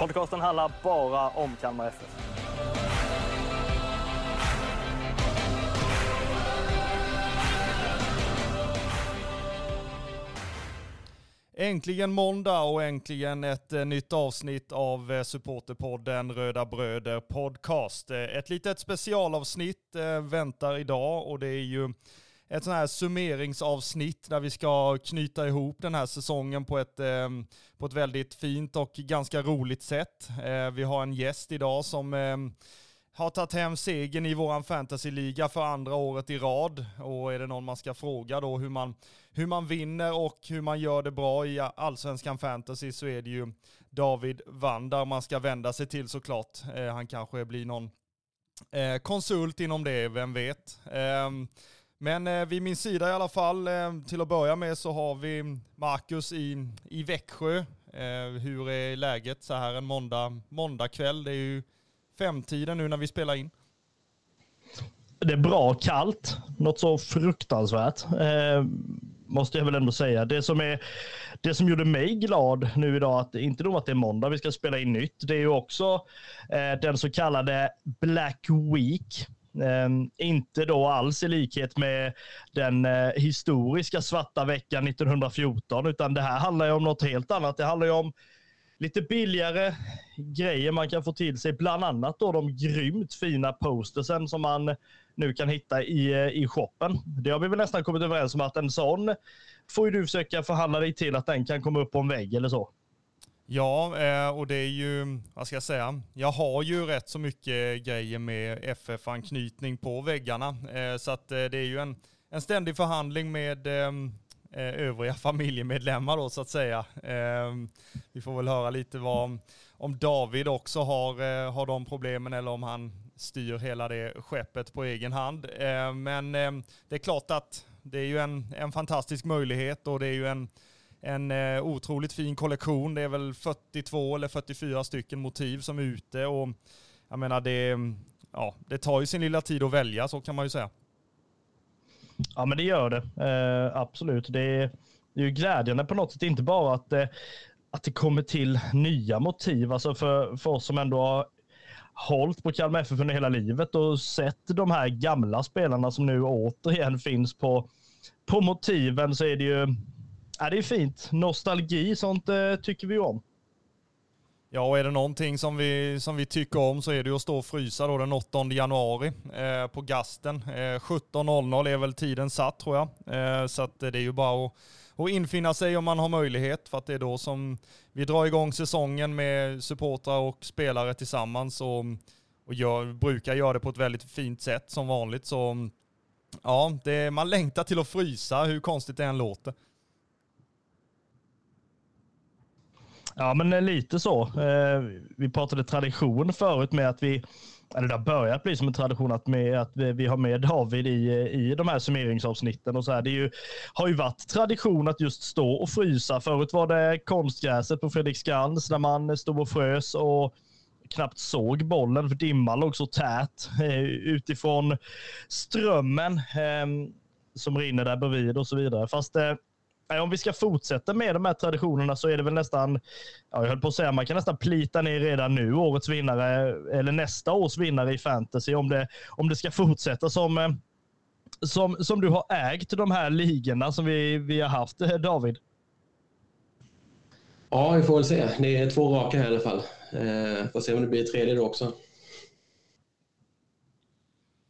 Podcasten handlar bara om Kalmar FF. Äntligen måndag och äntligen ett eh, nytt avsnitt av eh, supporterpodden Röda Bröder Podcast. Eh, ett litet specialavsnitt väntar idag och det är ju ett sånt här summeringsavsnitt där vi ska knyta ihop den här säsongen på ett, ehm, på ett väldigt fint och ganska roligt sätt. Eh, vi har en gäst idag som ehm, har tagit hem segern i våran fantasyliga för andra året i rad. Och är det någon man ska fråga då hur man, hur man vinner och hur man gör det bra i allsvenskan fantasy så är det ju David Vandar man ska vända sig till såklart. Eh, han kanske blir någon eh, konsult inom det, vem vet. Ehm, men eh, vid min sida i alla fall, eh, till att börja med så har vi Marcus i, i Växjö. Eh, hur är läget så här en måndag, måndag kväll? Det är ju femtiden nu när vi spelar in. Det är bra kallt. Något så fruktansvärt. Eh, måste jag väl ändå säga. Det som, är, det som gjorde mig glad nu idag, att inte nog att det är måndag vi ska spela in nytt, det är ju också eh, den så kallade Black Week. Eh, inte då alls i likhet med den eh, historiska svarta veckan 1914, utan det här handlar ju om något helt annat. Det handlar ju om lite billigare grejer man kan få till sig. Bland annat då de grymt fina postersen som man nu kan hitta i, eh, i shoppen. Det har vi väl nästan kommit överens om att en sån får ju du försöka förhandla dig till att den kan komma upp på en vägg eller så. Ja, eh, och det är ju, vad ska jag säga, jag har ju rätt så mycket grejer med FF-anknytning på väggarna. Eh, så att eh, det är ju en, en ständig förhandling med övriga familjemedlemmar då så att säga. Vi får väl höra lite vad, om David också har, har de problemen eller om han styr hela det skeppet på egen hand. Men det är klart att det är ju en, en fantastisk möjlighet och det är ju en en eh, otroligt fin kollektion. Det är väl 42 eller 44 stycken motiv som är ute och jag menar det, ja, det tar ju sin lilla tid att välja så kan man ju säga. Ja, men det gör det. Eh, absolut. Det är, det är ju glädjande på något sätt, inte bara att, eh, att det kommer till nya motiv, alltså för, för oss som ändå har hållit på Kalmar FF under hela livet och sett de här gamla spelarna som nu återigen finns på, på motiven så är det ju ja, det är fint. Nostalgi, sånt eh, tycker vi om. Ja, och är det någonting som vi, som vi tycker om så är det ju att stå och frysa då den 8 januari eh, på Gasten. Eh, 17.00 är väl tiden satt tror jag. Eh, så att det är ju bara att, att infinna sig om man har möjlighet för att det är då som vi drar igång säsongen med supportrar och spelare tillsammans och, och gör, brukar göra det på ett väldigt fint sätt som vanligt. Så ja, det, man längtar till att frysa hur konstigt det än låter. Ja, men eh, lite så. Eh, vi pratade tradition förut med att vi, eller det har börjat bli som en tradition att, med, att vi, har med David i, eh, i de här summeringsavsnitten och så här. Det ju, har ju varit tradition att just stå och frysa. Förut var det konstgräset på Fredriksskans när man stod och frös och knappt såg bollen för dimman låg så tät utifrån strömmen ehm, som rinner där bredvid och så vidare. Fast om vi ska fortsätta med de här traditionerna så är det väl nästan, ja, jag höll på att säga, man kan nästan plita ner redan nu årets vinnare eller nästa års vinnare i fantasy om det, om det ska fortsätta som, eh, som, som du har ägt de här ligorna som vi, vi har haft, eh, David. Ja, vi får väl se. Det är två raka här i alla fall. Eh, får se om det blir tredje då också.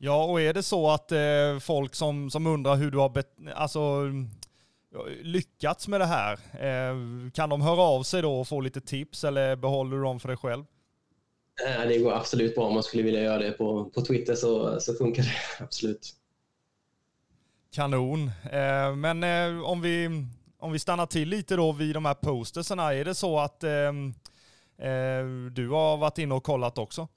Ja, och är det så att eh, folk som, som undrar hur du har bet- alltså, lyckats med det här, eh, kan de höra av sig då och få lite tips eller behåller du dem för dig själv? Eh, det går absolut bra om man skulle vilja göra det på, på Twitter så, så funkar det absolut. Kanon. Eh, men om, vi, om vi stannar till lite då vid de här postersarna, är det så att du har varit inne och kollat också.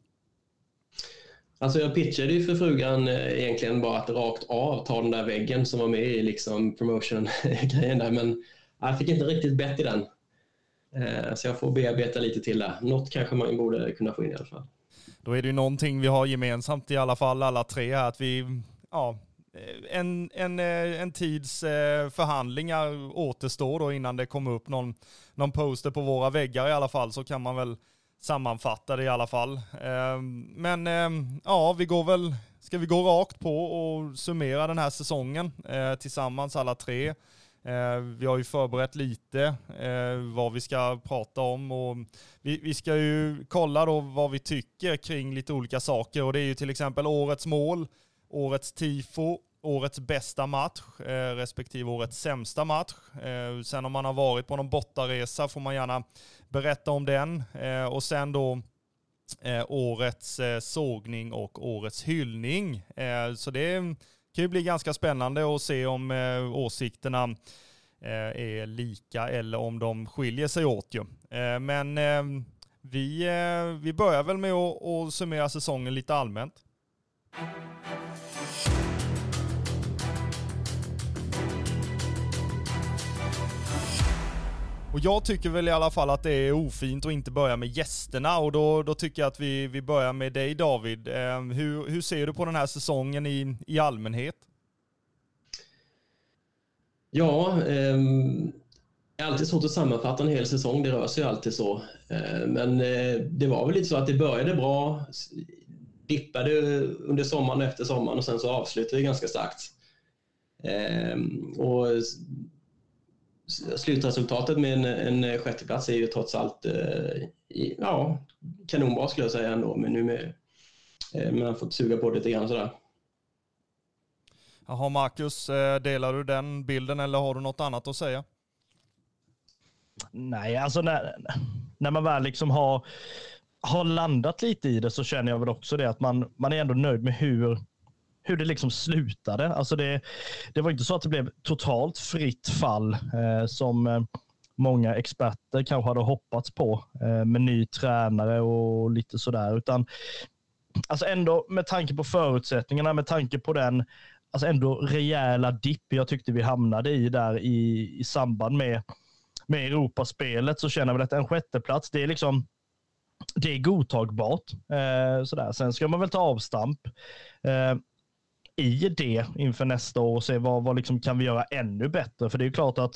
Alltså jag pitchade ju för frugan eh, egentligen bara att rakt av ta den där väggen som var med i liksom promotion-grejen där, men jag fick inte riktigt bett i den. Eh, så jag får bearbeta lite till där. Något kanske man borde kunna få in i alla fall. Då är det ju någonting vi har gemensamt i alla fall alla tre här, att vi, ja, eh, en, en, en tids förhandlingar återstår då innan det kommer upp någon, någon poster på våra väggar i alla fall, så kan man väl sammanfatta det i alla fall. Ehm, men ehm, ja, vi går väl, ska vi gå rakt på och summera den här säsongen eh, tillsammans alla tre? Eh, vi har ju förberett lite eh, vad vi ska prata om och vi, ska ju kolla då vad vi tycker kring lite olika saker och det är ju till exempel årets mål, årets tifo, årets bästa match respektive årets sämsta match. sen om man har varit på någon bortaresa får man gärna berätta om den eh, och sen då eh, årets eh, sågning och årets hyllning. så det kan ju bli ganska spännande att se om eh, åsikterna eh, är lika eller om de skiljer sig åt ju. Eh, men eh, vi, eh, vi börjar väl med att, att summera säsongen lite allmänt. Och jag tycker väl i alla fall att det är ofint att inte börja med gästerna och då, då tycker jag att vi, vi börjar med dig David. Eh, hur, hur ser du på den här säsongen i, i allmänhet? Ja, eh, det är alltid svårt att sammanfatta en hel säsong, det rör sig alltid så. Eh, men eh, det var väl lite så att det började bra, dippade under sommaren och efter sommaren och sen så avslutade vi ganska starkt. Ehm, och slutresultatet med en, en sjätteplats är ju trots allt eh, ja, kanonbra skulle jag säga ändå. Men nu med, eh, man har fått suga på det lite grann sådär. Jaha Marcus, eh, delar du den bilden eller har du något annat att säga? Nej, alltså när, när man väl liksom har, har landat lite i det så känner jag väl också det att man, man är ändå nöjd med hur, hur det liksom slutade. Alltså det, det var inte så att det blev totalt fritt fall eh, som eh, många experter kanske hade hoppats på eh, med ny tränare och lite sådär. Utan alltså ändå med tanke på förutsättningarna, med tanke på den alltså ändå rejäla dipp jag tyckte vi hamnade i där i, i samband med, med Europaspelet så känner jag väl att en sjätteplats, det är liksom det är godtagbart. Eh, sådär. Sen ska man väl ta avstamp. Eh, i det inför nästa år och se vad, vad liksom kan vi göra ännu bättre. För det är klart att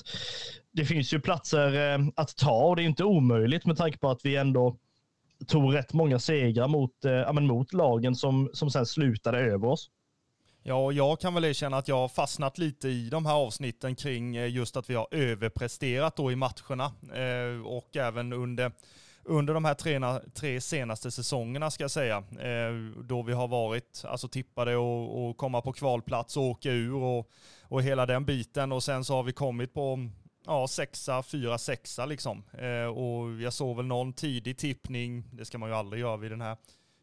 det finns ju platser eh, att ta och det är inte omöjligt med tanke på att vi ändå tog rätt många segrar mot, eh, mot lagen som, som sen slutade över oss. Ja, och jag kan väl erkänna att jag har fastnat lite i de här avsnitten kring eh, just att vi har överpresterat då i matcherna eh, och även under under de här tre, tre senaste säsongerna ska jag säga, eh, då vi har varit alltså tippade och, och komma på kvalplats och åka ur och, och hela den biten och sen så har vi kommit på ja, sexa, fyra, sexa liksom. Eh, och jag såg väl någon tidig tippning, det ska man ju aldrig göra vid den här,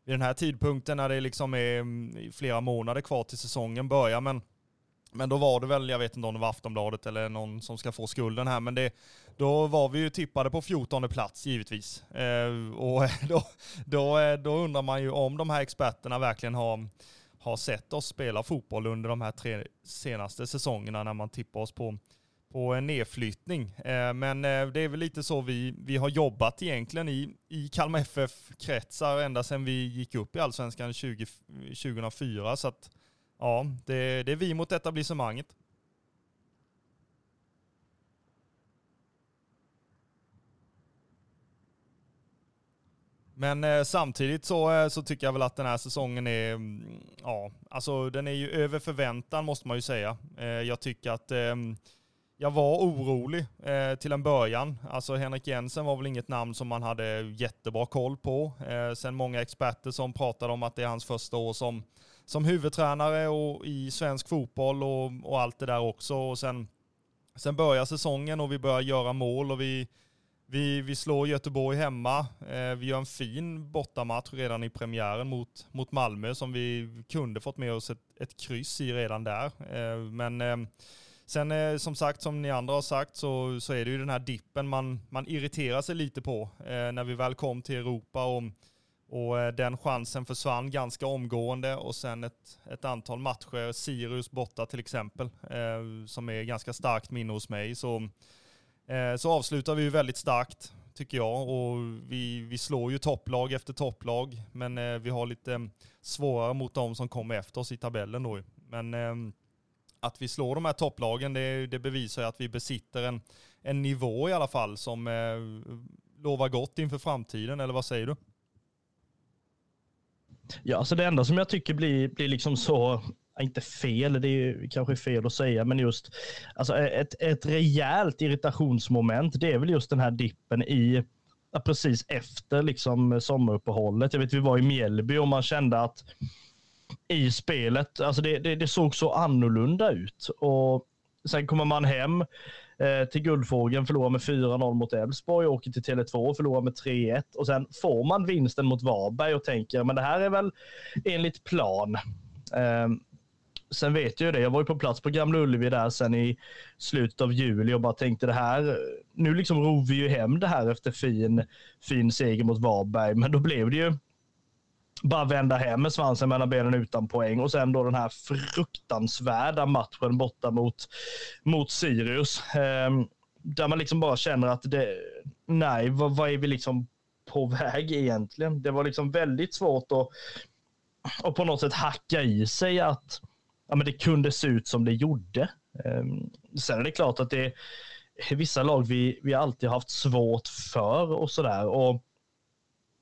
vid den här tidpunkten när det liksom är mm, flera månader kvar till säsongen börjar, men men då var det väl, jag vet inte om det var Aftonbladet eller någon som ska få skulden här, men det, då var vi ju tippade på 14 plats givetvis. Eh, och då, då, eh, då undrar man ju om de här experterna verkligen har, har sett oss spela fotboll under de här tre senaste säsongerna när man tippar oss på, på en nedflyttning. Eh, men eh, det är väl lite så vi, vi har jobbat egentligen i, i Kalmar FF-kretsar ända sedan vi gick upp i Allsvenskan 20, 2004. Så att, ja, det, det är vi mot etablissemanget. Men eh, samtidigt så, eh, så tycker jag väl att den här säsongen är, mm, ja, alltså den är ju över förväntan måste man ju säga. Eh, jag tycker att eh, jag var orolig eh, till en början. Alltså Henrik Jensen var väl inget namn som man hade jättebra koll på. Eh, sen många experter som pratade om att det är hans första år som, som huvudtränare och i svensk fotboll och, och allt det där också. Och sen, sen börjar säsongen och vi börjar göra mål och vi vi, vi slår Göteborg hemma. Eh, vi gör en fin bortamatch redan i premiären mot, mot Malmö som vi kunde fått med oss ett, ett kryss i redan där. Eh, men eh, Sen eh, som sagt, som ni andra har sagt, så, så är det ju den här dippen man, man irriterar sig lite på eh, när vi väl kom till Europa. Och, och eh, den chansen försvann ganska omgående och sen ett, ett antal matcher, Sirius borta till exempel, eh, som är ganska starkt minne hos mig. Så, eh, så avslutar vi ju väldigt starkt tycker jag. Och vi, vi slår ju topplag efter topplag, men eh, vi har lite svårare mot de som kommer efter oss i tabellen då. Men eh, att vi slår de här topplagen, det, det bevisar ju att vi besitter en, en nivå i alla fall som eh, lovar gott inför framtiden, eller vad säger du? Ja, alltså det enda som jag tycker blir, blir liksom så, inte fel, det är kanske fel att säga, men just alltså ett, ett rejält irritationsmoment, det är väl just den här dippen i precis efter liksom sommaruppehållet. Jag vet vi var i Mjällby och man kände att i spelet, alltså det, det, det såg så annorlunda ut. Och sen kommer man hem eh, till Guldfågeln, förlorar med 4-0 mot Elfsborg, åker till Tele2 och förlorar med 3-1 och sen får man vinsten mot Varberg och tänker men det här är väl enligt plan. Eh, sen vet jag ju det, jag var ju på plats på Gamla Ullevi där sen i slutet av juli och bara tänkte det här, nu liksom ror vi ju hem det här efter fin, fin seger mot Varberg, men då blev det ju bara vända hem med svansen mellan benen utan poäng och sen då den här fruktansvärda matchen borta mot, mot Sirius. Eh, där man liksom bara känner att det, nej, vad, vad är vi liksom på väg egentligen? Det var liksom väldigt svårt att, att på något sätt hacka i sig att ja, men det kunde se ut som det gjorde. Eh, sen är det klart att det är vissa lag vi, vi alltid haft svårt för och sådär. Och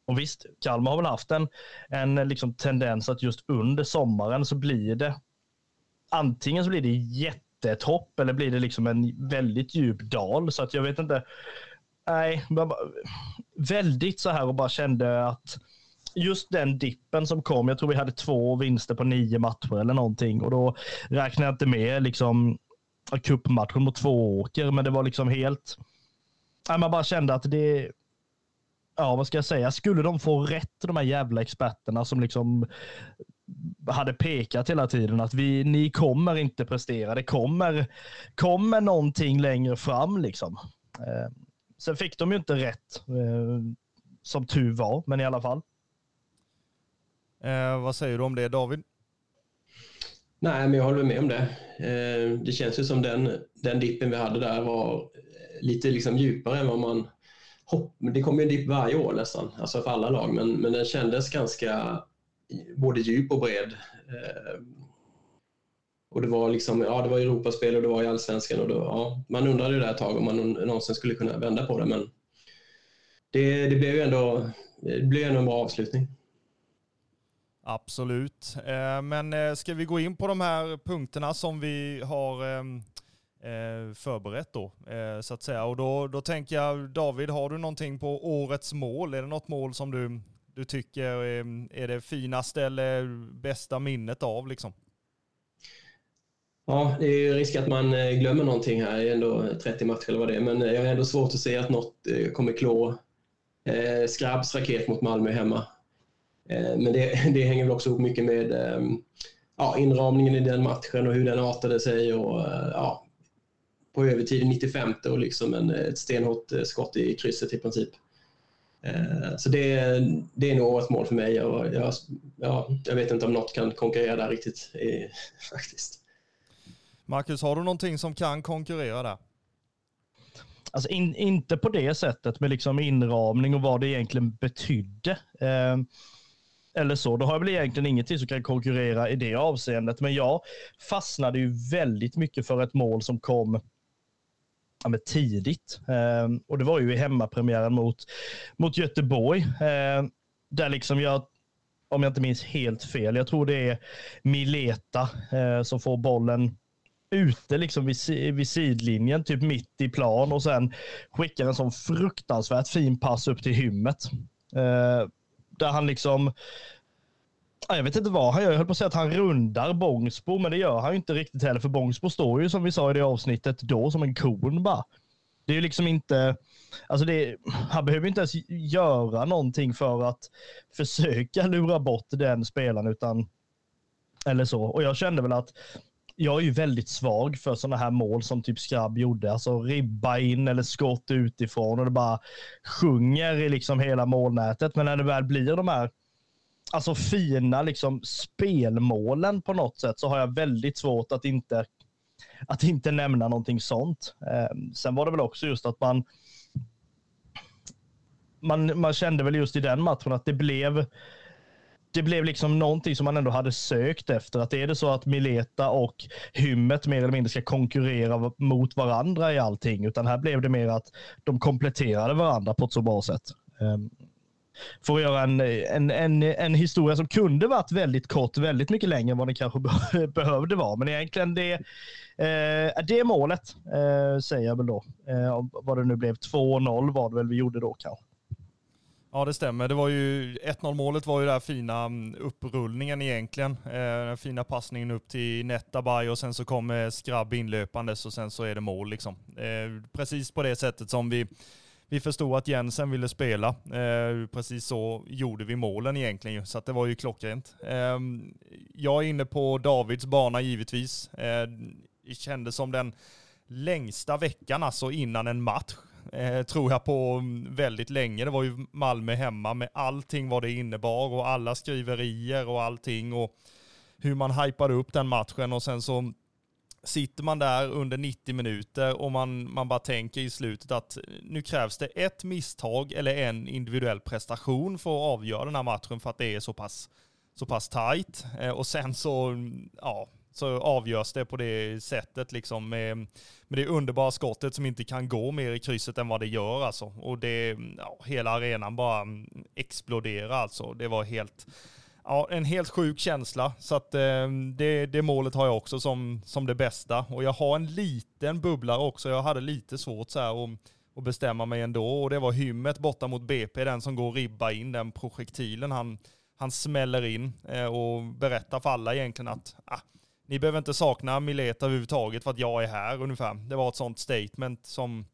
och visst, Kalmar har väl haft en, en liksom tendens att just under sommaren så blir det antingen så blir det jättetopp eller blir det liksom en väldigt djup dal. Så att jag vet inte. Nej, väldigt så här och bara kände att just den dippen som kom, jag tror vi hade två vinster på nio matcher eller någonting och då räknar jag inte med liksom cupmatchen mot två åker, men det var liksom helt, man bara kände att det, ja, vad ska jag säga, skulle de få rätt, de här jävla experterna som liksom hade pekat hela tiden att vi, ni kommer inte prestera. Det kommer, kommer någonting längre fram liksom. Eh, sen fick de ju inte rätt, eh, som tur var, men i alla fall. Eh, vad säger du om det David? Nej, men jag håller med om det. Eh, det känns ju som den, den dippen vi hade där var lite liksom djupare än vad man hopp, det kommer ju en dipp varje år nästan, alltså för alla lag, men, men den kändes ganska både djup och bred. Eh, och det var liksom, ja det var Europaspel och det var i Allsvenskan och då, ja, man undrade ju där ett tag om man någonsin skulle kunna vända på det, men det, det blev ju ändå, det blev ändå en bra avslutning. Absolut. Eh, men eh, ska vi gå in på de här punkterna som vi har ehm, Eh, förberett då, eh, så att säga. Och då, då tänker jag, David, har du någonting på årets mål? Är det något mål som du, du tycker är, är det finaste eller bästa minnet av liksom? Ja, det är ju risk att man eh, glömmer någonting här. Det är ändå 30 matcher eller vad det är, men jag har ändå svårt att se att något kommer klå eh, Skrabbs raket mot Malmö hemma. Eh, men det, det hänger väl också ihop mycket med eh, ja, inramningen i den matchen och hur den artade sig och ja, på övertid 95 och liksom en, ett stenhårt eh, skott i krysset i princip. Eh, så det, det är nog årets mål för mig. Och jag, ja, jag vet inte om något kan konkurrera där riktigt faktiskt. Marcus, har du någonting som kan konkurrera där? Alltså in, inte på det sättet med liksom inramning och vad det egentligen betydde. Eh, eller så. Då har jag väl egentligen ingenting som kan konkurrera i det avseendet. Men jag fastnade ju väldigt mycket för ett mål som kom ja, men tidigt. Eh, och det var ju i hemmapremiären mot, mot Göteborg. Eh, där liksom jag, om jag inte minns helt fel, jag tror det är Mileta eh, som får bollen ute liksom vid, vid sidlinjen, typ mitt i plan och sen skickar en sån fruktansvärt fin pass upp till hymmet. Eh, där han liksom jag vet inte vad han gör. Jag höll på att säga att han rundar Bångsbo, men det gör han ju inte riktigt heller. För Bångsbo står ju som vi sa i det avsnittet då som en kon bara. Det är ju liksom inte, alltså det, han behöver inte ens göra någonting för att försöka lura bort den spelaren utan, eller så. Och jag kände väl att jag är ju väldigt svag för sådana här mål som typ Skrabb gjorde. Alltså ribba in eller skott utifrån och det bara sjunger i liksom hela målnätet. Men när det väl blir de här alltså fina liksom spelmålen på något sätt så har jag väldigt svårt att inte att inte nämna någonting sånt. Eh, sen var det väl också just att man man, man kände väl just i den matchen att det blev det blev liksom någonting som man ändå hade sökt efter. Att är det så att Mileta och Hymmet mer eller mindre ska konkurrera mot varandra i allting, utan här blev det mer att de kompletterade varandra på ett så bra sätt. Ehm, för att göra en, en, en, en historia som kunde varit väldigt kort, väldigt mycket längre än vad den kanske behövde vara. Men egentligen det, eh, det målet, eh, säger jag väl då. Eh, vad det nu blev, 2-0 var det väl vi gjorde då kanske. Ja det stämmer. Det var ju 1-0 målet var ju den fina mm, upprullningen egentligen. Eh, den fina passningen upp till Netabay och sen så kommer Skrabb inlöpandes och sen så är det mål liksom. Eh, precis på det sättet som vi, vi förstod att Jensen ville spela. Eh, precis så gjorde vi målen egentligen ju, så att det var ju klockrent. Ehm, jag är inne på Davids bana givetvis. Eh, det kändes som den längsta veckan alltså innan en match eh, tror jag på väldigt länge. Det var ju Malmö hemma med allting vad det innebar och alla skriverier och allting och hur man hypade upp den matchen och sen så sitter man där under 90 minuter och man, man bara tänker i slutet att nu krävs det ett misstag eller en individuell prestation för att avgöra den här matchen för att det är så pass, så pass tajt. Eh, och sen så, ja, så avgörs det på det sättet liksom med, med det underbara skottet som inte kan gå mer i krysset än vad det gör alltså. Och det, ja, hela arenan bara exploderar alltså. Det var helt, ja, en helt sjuk känsla. Så att eh, det, det målet har jag också som, som det bästa. Och jag har en liten bubblare också. Jag hade lite svårt så här att, att bestämma mig ändå. Och det var hymmet borta mot BP, den som går ribba in den projektilen han, han smäller in eh, och berättar för alla egentligen att ah, ni behöver inte sakna Mileta överhuvudtaget för att jag är här ungefär. Det var ett sånt statement som,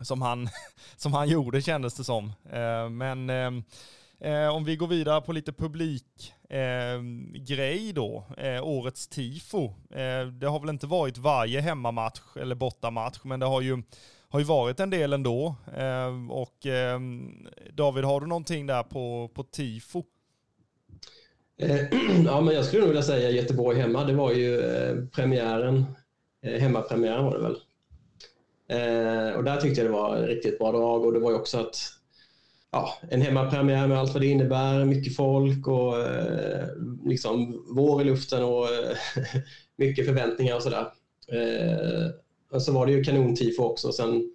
som, han, som han gjorde kändes det som. Eh, men ehm, eh, om vi går vidare på lite publikgrej eh, då, eh, årets tifo. Eh, det har väl inte varit varje hemmamatch eller bortamatch, men det har ju har ju varit en del ändå. och David, har du någonting där på, på tifo? Ja, men jag skulle nog vilja säga Göteborg hemma. Det var ju premiären, hemmapremiären var det väl. Och där tyckte jag det var riktigt bra drag och det var ju också att ja, en hemmapremiär med allt vad det innebär, mycket folk och eh, liksom vår i luften och eh, mycket förväntningar och sådär. Eh, och så var det ju kanontifo också sen,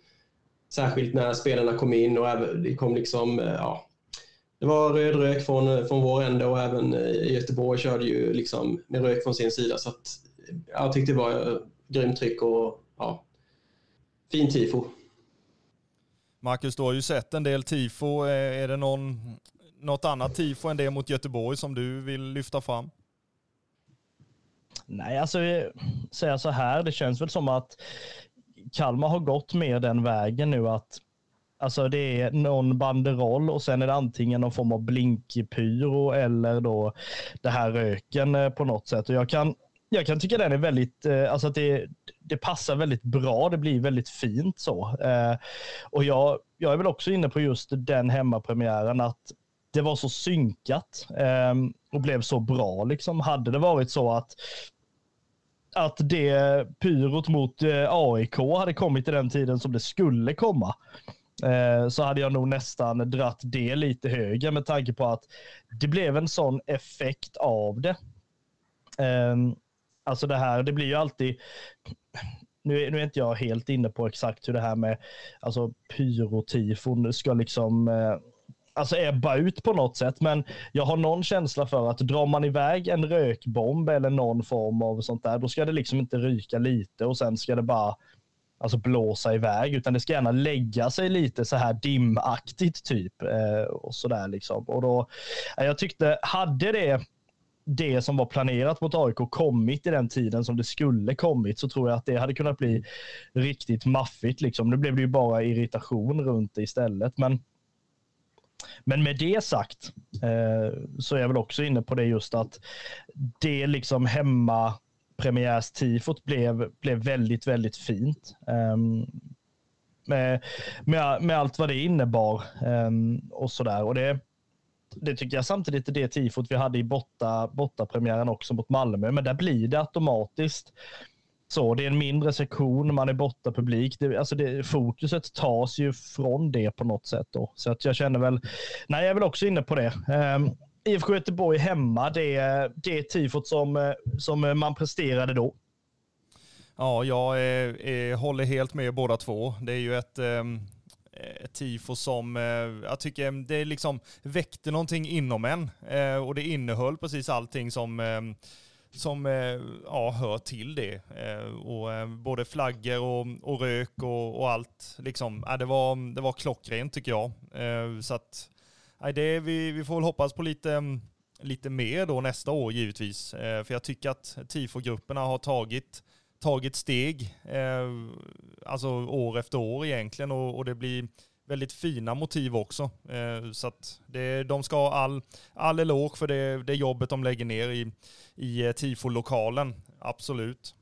särskilt när spelarna kom in och det kom liksom, ja, det var röd rök från, från vår ände och även Göteborg körde ju liksom med rök från sin sida. Så att jag tyckte det var grymt tryck och ja, fin tifo. Marcus, du har ju sett en del tifo. Eh, är det någon, något annat tifo än det mot Göteborg som du vill lyfta fram? Nej, alltså eh, säga så här, det känns väl som att Kalmar har gått mer den vägen nu att Alltså det är någon banderoll och sen är det antingen någon form av blinkpyro eller då det här röken eh, på något sätt. Och jag kan, jag kan tycka den är väldigt, eh, alltså att det, det passar väldigt bra. Det blir väldigt fint så. Eh, och jag, jag är väl också inne på just den hemmapremiären att det var så synkat ehm, och blev så bra. Liksom. Hade det varit så att att det pyrot mot eh, AIK hade kommit i den tiden som det skulle komma, så hade jag nog nästan dratt det lite högre med tanke på att det blev en sån effekt av det. Ehm, alltså det här, det blir ju alltid, nu, nu är inte jag helt inne på exakt hur det här med alltså pyrotifon ska liksom eh, alltså ebba ut på något sätt. Men jag har någon känsla för att drar man iväg en rökbomb eller någon form av sånt där, då ska det liksom inte ryka lite och sen ska det bara alltså blåsa iväg, utan det ska gärna lägga sig lite så här dimaktigt typ. Eh, och så där liksom. Och då, jag tyckte, hade det det som var planerat mot AIK kommit i den tiden som det skulle kommit så tror jag att det hade kunnat bli riktigt maffigt. Liksom. Nu blev det ju bara irritation runt det istället. Men, men med det sagt eh, så är jag väl också inne på det just att det liksom hemma premiärstifot blev, blev väldigt, väldigt fint. Um, med, med, med allt vad det innebar um, och sådär. Och det, det tycker jag samtidigt är det tifot vi hade i borta, bortapremiären också mot Malmö, men där blir det automatiskt så. Det är en mindre sektion, man är borta publik. Det, alltså det, fokuset tas ju från det på något sätt. Då. Så att jag känner väl, nej jag är väl också inne på det. Um, IFK Göteborg hemma, det, det är tifot som, som man presterade då. Ja, jag är, är, håller helt med båda två. Det är ju ett, ehm, ett tifo som eh, jag tycker det liksom väckte någonting inom en eh, och det innehöll precis allting som eh, som eh, ja, hör till det. Eh, och både flaggor och, och rök och, och, allt. Liksom, ja, det, var, det var klockrent tycker jag. Eh, så att nej, det, vi, vi får väl hoppas på lite, lite mer då nästa år givetvis. Eh, för jag tycker att tifogrupperna har tagit, tagit steg, eh, alltså år efter år egentligen, och, och det blir väldigt fina motiv också. Eh, så att det, de ska ha all, all eloge för det, det jobbet de lägger ner i, i eh, tifo-lokalen. Absolut.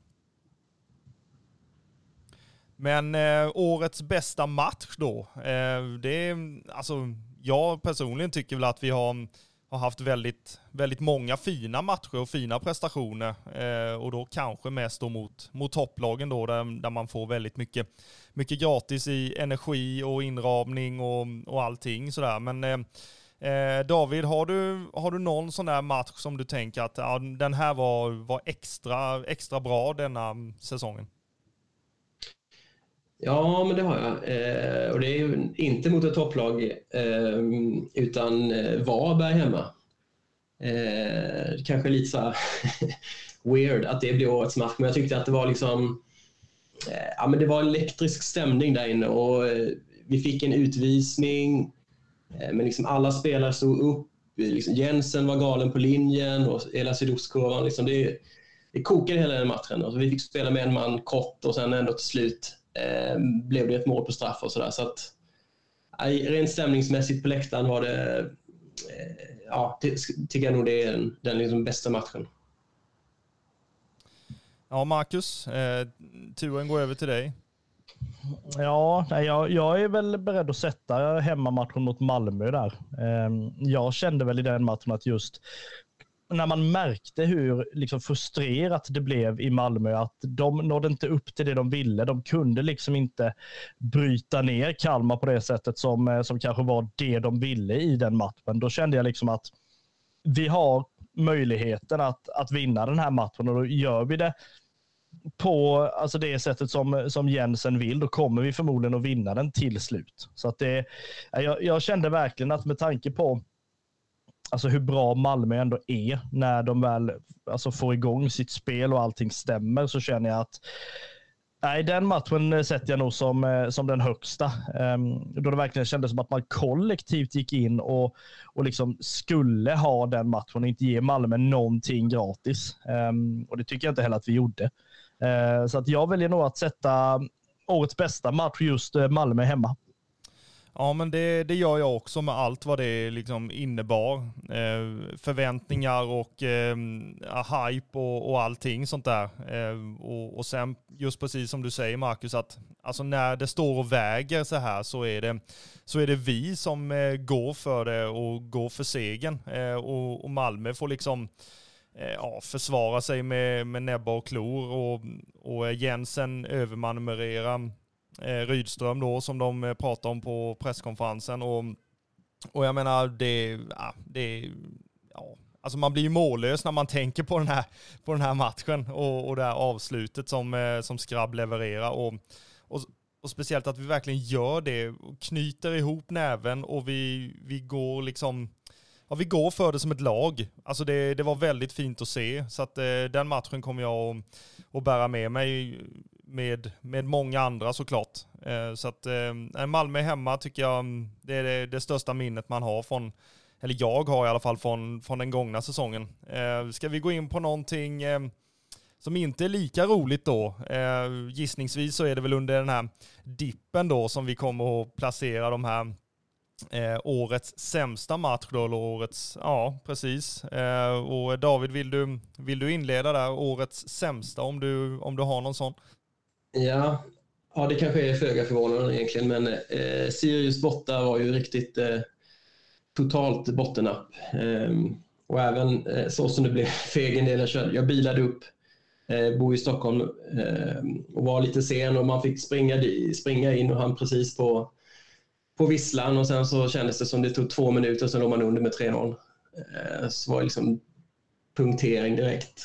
Men eh, årets bästa match då, eh, det är alltså jag personligen tycker väl att vi har, har haft väldigt, väldigt många fina matcher och fina prestationer. Eh, och då kanske mest då mot, mot topplagen då, där, där man får väldigt mycket, mycket gratis i energi och inramning och, och allting sådär. Men eh, eh David, har du, har du någon sån där match som du tänker att ja, den här var, var extra, extra bra denna mm, säsongen? Ja, men det har jag. Eh, och det är ju inte mot ett topplag, eh, utan eh, Varberg hemma. Eh, kanske lite så weird att det blir årets match, men jag tyckte att det var liksom... Eh, ja, men det var elektrisk stämning där inne och eh, vi fick en utvisning. Eh, men liksom alla spelare stod upp. Eh, liksom Jensen var galen på linjen och hela sydostkurvan. Liksom det, det kokade hela den matchen. Och vi fick spela med en man kort och sen ändå till slut eh, blev det ett mål på straff och sådär. Så att, rent stämningsmässigt på läktaren var det, eh, ja, det, tycker jag nog det är den, den liksom bästa matchen. Ja, Marcus, eh, turen går över till dig. Ja, jag, jag är väl beredd att sätta hemmamatchen mot Malmö där. Ehm, jag kände väl i den matchen att just när man märkte hur liksom frustrerat det blev i Malmö, att de nådde inte upp till det de ville. De kunde liksom inte bryta ner Kalmar på det sättet som, eh, som kanske var det de ville i den matchen. Då kände jag liksom att vi har möjligheten att, att vinna den här matchen och då gör vi det på alltså det sättet som, som Jensen vill, då kommer vi förmodligen att vinna den till slut. Så att det, jag, jag kände verkligen att med tanke på alltså hur bra Malmö ändå är när de väl alltså, får igång sitt spel och allting stämmer så känner jag att Nej, den matchen sätter jag nog som, eh, som den högsta. Um, då det verkligen kändes som att man kollektivt gick in och, och liksom skulle ha den matchen och inte ge Malmö någonting gratis. Um, och det tycker jag inte heller att vi gjorde. Uh, så att jag väljer nog att sätta årets bästa match just eh, Malmö hemma. Ja, men det, det gör jag också med allt vad det liksom innebar. Eh, förväntningar och eh, hype och, och allting sånt där. Eh, och, och sen just precis som du säger Marcus, att alltså när det står och väger så här så är det, så är det vi som eh, går för det och går för segern. Eh, och, och Malmö får liksom eh, ja, försvara sig med, med näbbar och klor och, och Jensen övermanövrerar. Eh, Rydström då som de eh, pratade om på presskonferensen. Och, och jag menar, det, ja, det ja, alltså man blir ju mållös när man tänker på den här, på den här matchen och, och det här avslutet som, eh, som Skrabb levererar. Och, och, och speciellt att vi verkligen gör det, knyter ihop näven och vi, vi går liksom Ja, vi går för det som ett lag. Alltså det, det var väldigt fint att se. Så att eh, den matchen kommer jag att, att bära med mig med, med många andra såklart. Eh, så att eh, Malmö hemma tycker jag mm, det är det, det, största minnet man har från, eller jag har i alla fall från, från den gångna säsongen. Eh, ska vi gå in på någonting eh, som inte är lika roligt då? Eh, gissningsvis så är det väl under den här dippen då som vi kommer att placera de här eh, årets sämsta match då, eller årets, ja precis. Eh, och David, vill du, vill du inleda där, årets sämsta om du, om du har någon sån? Ja, ja det kanske är föga förvånande egentligen, men eh, Sirius borta var ju riktigt eh, totalt bottennapp. Eh, och även eh, så som det blev för egen del. Jag, jag bilade upp, eh, bor i Stockholm eh, och var lite sen och man fick springa, springa in och han precis på på visslan och sen så kändes det som det tog två minuter sen låg man under med 3-0. Eh, så var det liksom punktering direkt.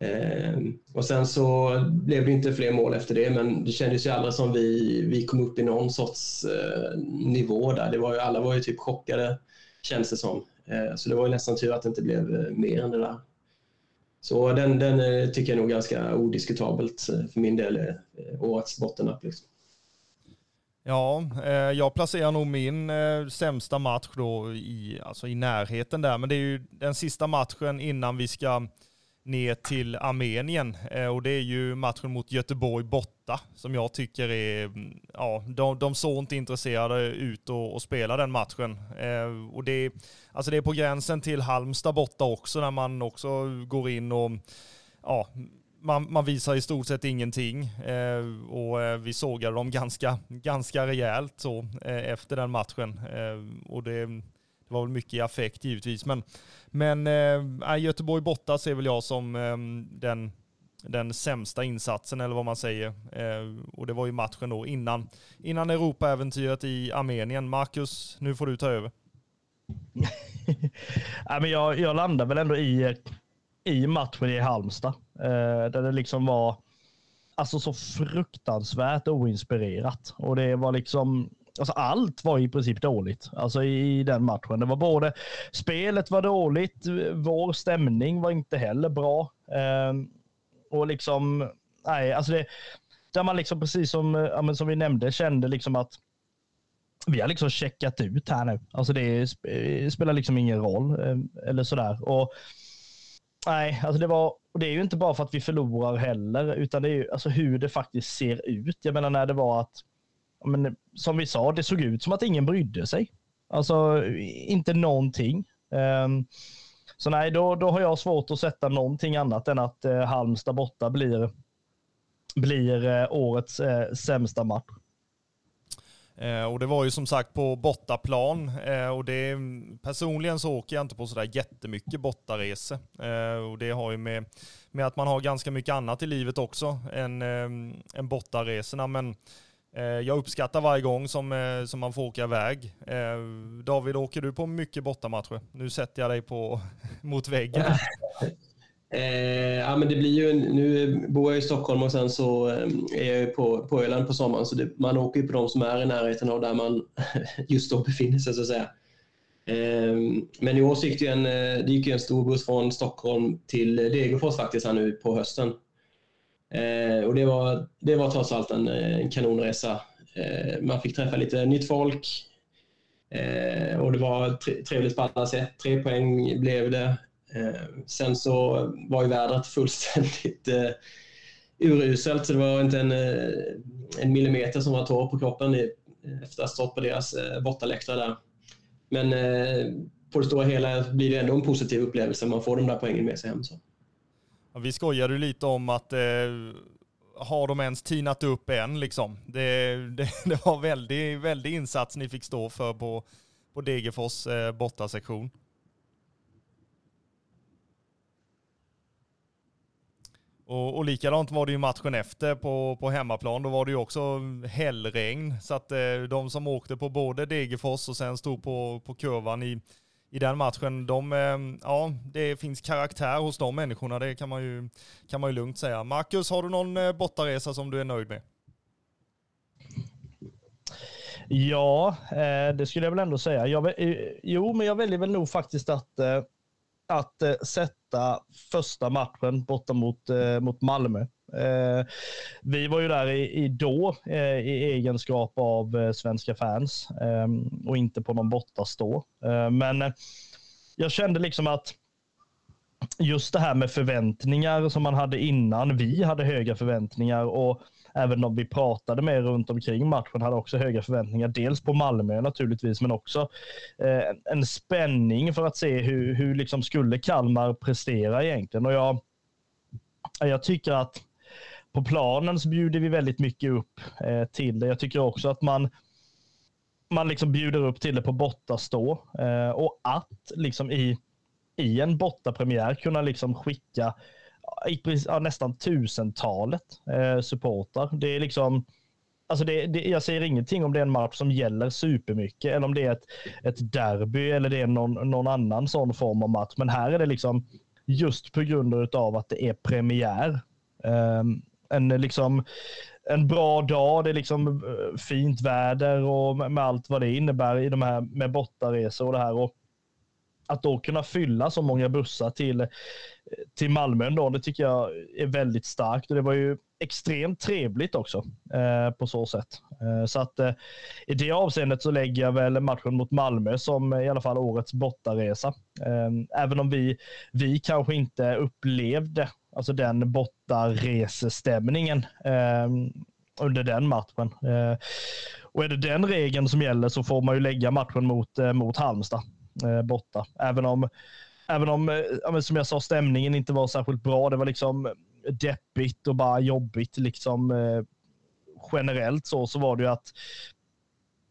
Ehm, och sen så blev det inte fler mål efter det, men det kändes ju aldrig som vi, vi kom upp i någon sorts eh, nivå där. Det var ju, alla var ju typ chockade, känns det som. Eh, så det var ju nästan tur att det inte blev eh, mer än det där. Så den, den tycker jag nog ganska odiskutabelt för min del, årets bottennapp. Liksom. Ja, jag placerar nog min sämsta match då i, alltså i närheten där, men det är ju den sista matchen innan vi ska ner till Armenien eh, och det är ju matchen mot Göteborg borta som jag tycker är, mm, ja, de, de såg inte intresserade ut att spela den matchen. Eh, och det är, alltså det är på gränsen till Halmstad borta också när man också går in och ja, man, man visar i stort sett ingenting eh, och eh, vi sågade dem ganska, ganska rejält så eh, efter den matchen. Eh, och det, det, var väl mycket i affekt givetvis. Men, men eh, äh, Göteborg borta ser väl jag som eh, den, den sämsta insatsen eller vad man säger. Eh, och det var ju matchen då innan, innan Europaäventyret i Armenien. Marcus, nu får du ta över. ja, men jag, jag landar väl ändå i i matchen i Halmstad. Eh, där det liksom var alltså så fruktansvärt oinspirerat. Och det var liksom, alltså allt var i princip dåligt alltså i, i den matchen. Det var både, spelet var dåligt, vår stämning var inte heller bra. Eh, och liksom, nej, alltså det, där man liksom precis som, eh, ja, som vi nämnde kände liksom att vi har liksom checkat ut här nu. Alltså det eh, spelar liksom ingen roll eh, eller sådär. Och Nej, alltså det var, och det är ju inte bara för att vi förlorar heller, utan det är ju alltså hur det faktiskt ser ut. Jag menar när det var att, men, som vi sa, det såg ut som att ingen brydde sig. Alltså inte någonting. Um, så nej, då, då har jag svårt att sätta någonting annat än att eh, Halmstad borta blir, blir eh, årets eh, sämsta match. Eh, och det var ju som sagt på bortaplan eh, och det, personligen så åker jag inte på sådär jättemycket bortaresor. Eh, och det har ju med, med att man har ganska mycket annat i livet också än, eh, än bortaresorna. Men Eh, jag uppskattar varje gång som, eh, som man får åka iväg. Eh, David, åker du på mycket bortamatcher? Nu sätter jag dig på, mot väggen. Eh, ja, men det blir ju, nu bor jag i Stockholm och sen så är jag på, på Öland på sommaren så det, man åker ju på de som är i närheten av där man just då befinner sig så att säga. Eh, men i år så gick det, en, det gick en stor buss från Stockholm till Degerfors faktiskt här nu på hösten. Eh, och det var, det var trots allt en, eh, en kanonresa. Eh, man fick träffa lite nytt folk eh, och det var trevligt på alla sätt. Tre poäng blev det. Eh, sen så var ju vädret fullständigt eh, uruselt, så det var inte en, eh, en millimeter som var torr på kroppen i, efter att ha stått på deras eh, bortaläktare där. Men eh, på det stora hela blir det ändå en positiv upplevelse. Man får de där poängen med sig hem. Så. Vi skojade lite om att eh, har de ens tinat upp än liksom? Det, det, det var väldigt, väldigt insats ni fick stå för på, på Degerfors eh, bortasektion. Och, och likadant var det ju matchen efter på, på hemmaplan. Då var det ju också hällregn. Så att eh, de som åkte på både Degerfors och sen stod på, på kurvan i, i den matchen, de, eh, ja, det finns karaktär hos de människorna. Det kan man ju, kan man ju lugnt säga. Marcus, har du någon eh, bortaresa som du är nöjd med? Ja, eh, det skulle jag väl ändå säga. Jag, jo, men jag väljer väl nog faktiskt att att sätta första matchen borta mot, mot Malmö. Eh, vi var ju där i, i då eh, i egenskap av eh, svenska fans ehm, och inte på någon bortastå. Eh, men eh, jag kände liksom att just det här med förväntningar som man hade innan. Vi hade höga förväntningar och även de vi pratade med runt omkring matchen, hade också höga förväntningar. Dels på Malmö naturligtvis, men också eh, en spänning för att se hur, hur liksom skulle Kalmar prestera egentligen. Och jag, jag tycker att på planen så bjuder vi väldigt mycket upp eh, till det. Jag tycker också att man man liksom bjuder upp till det på bortastå eh, och att liksom i, i en bortapremiär kunna liksom skicka i, ja, nästan tusentalet eh, supportrar. Det är liksom, alltså det, det, jag säger ingenting om det är en match som gäller supermycket eller om det är ett, ett derby eller det är någon, någon annan sån form av match. Men här är det liksom just på grund av att det är premiär. Um, en liksom en bra dag, det är liksom eh, fint väder och med allt vad det innebär i de här med bortaresor och det här. Och att då kunna fylla så många bussar till, till Malmö ändå, det tycker jag är väldigt starkt. Och det var ju extremt trevligt också eh, på så sätt. Eh, så att eh, i det avseendet så lägger jag väl matchen mot Malmö som eh, i alla fall årets bortaresa. Eh, även om vi, vi kanske inte upplevde alltså den bortaresestämningen eh, under den matchen. Eh, och är det den regeln som gäller så får man ju lägga matchen mot, eh, mot Halmstad eh, borta. Även om, även om eh, som jag sa, stämningen inte var särskilt bra. Det var liksom deppigt och bara jobbigt liksom eh, generellt så, så var det ju att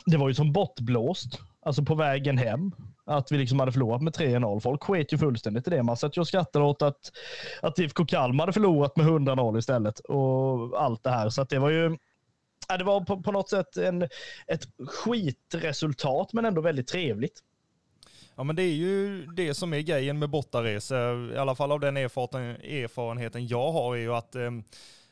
det var ju som bortblåst, alltså på vägen hem att vi liksom hade förlorat med 3-0. Folk sket ju fullständigt i det. Man satt ju och skrattade åt att, att IFK Kalmar hade förlorat med 100-0 istället och allt det här. Så att det var ju det var på, på något sätt en, ett skitresultat, men ändå väldigt trevligt. Ja men det är ju det som är grejen med bortaresor, i alla fall av den erfarenheten jag har, är ju att eh,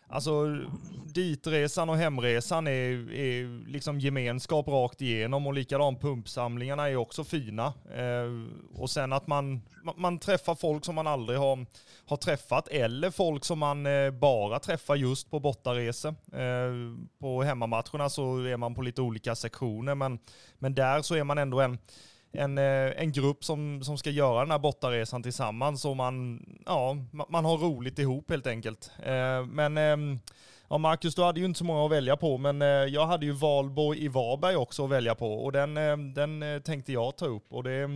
Alltså ditresan och hemresan är, är liksom gemenskap rakt igenom och likadant pumpsamlingarna är också fina. Eh, och sen att man, man träffar folk som man aldrig har, har träffat eller folk som man eh, bara träffar just på bortaresor. Eh, på hemmamatcherna så är man på lite olika sektioner men, men där så är man ändå en en, eh, en grupp som, som ska göra den här bortaresan tillsammans och man, ja, man har roligt ihop helt enkelt. Eh, men ehm, ja, Marcus, du hade ju inte så många att välja på, men eh, jag hade ju Valborg i Varberg också att välja på och den, ehm, den tänkte jag ta upp. Och det,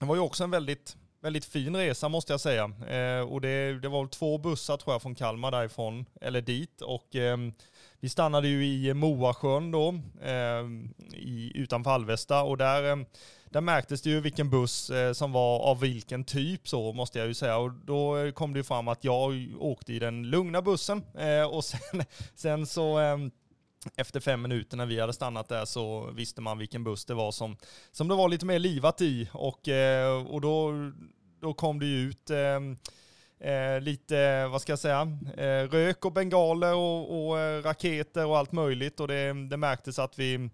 det var ju också en väldigt, väldigt fin resa måste jag säga. och det, det var två bussar tror jag från Kalmar därifrån, eller dit. Och ehm, vi stannade ju i eh, Moasjön då, eh, i, utanför Alvesta och där eh, där märktes det ju vilken buss som var av vilken typ så måste jag ju säga. Och då kom det ju fram att jag åkte i den lugna bussen eh, och sen, sen så eh, efter fem minuter när vi hade stannat där så visste man vilken buss det var som, som det var lite mer livat i. Och, och då, då kom det ju ut eh, lite, vad ska jag säga, eh, rök och bengaler och, och eh, raketer och allt möjligt. Och det, det märktes att vi,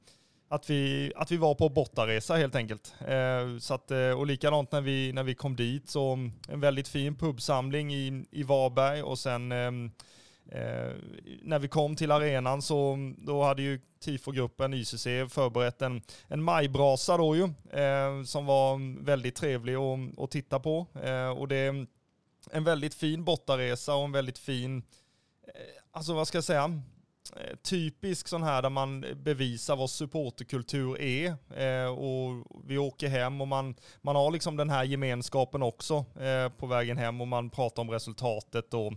att vi, att vi var på bortaresa helt enkelt. Eh, så att, eh, och likadant när vi, när vi kom dit, så eh, en väldigt fin pubsamling i, i Varberg och sen ehm, eh, när vi kom till arenan så då hade ju tifogruppen YCC förberett en, en majbrasa då ju, eh, som var väldigt trevlig att, att titta på. Eh, och det en väldigt fin bortaresa och en väldigt fin, eh, alltså vad ska jag säga, eh, typisk sån här där man bevisar vad supporterkultur är. Eh, och vi åker hem och man, man har liksom den här gemenskapen också eh, på vägen hem och man pratar om resultatet och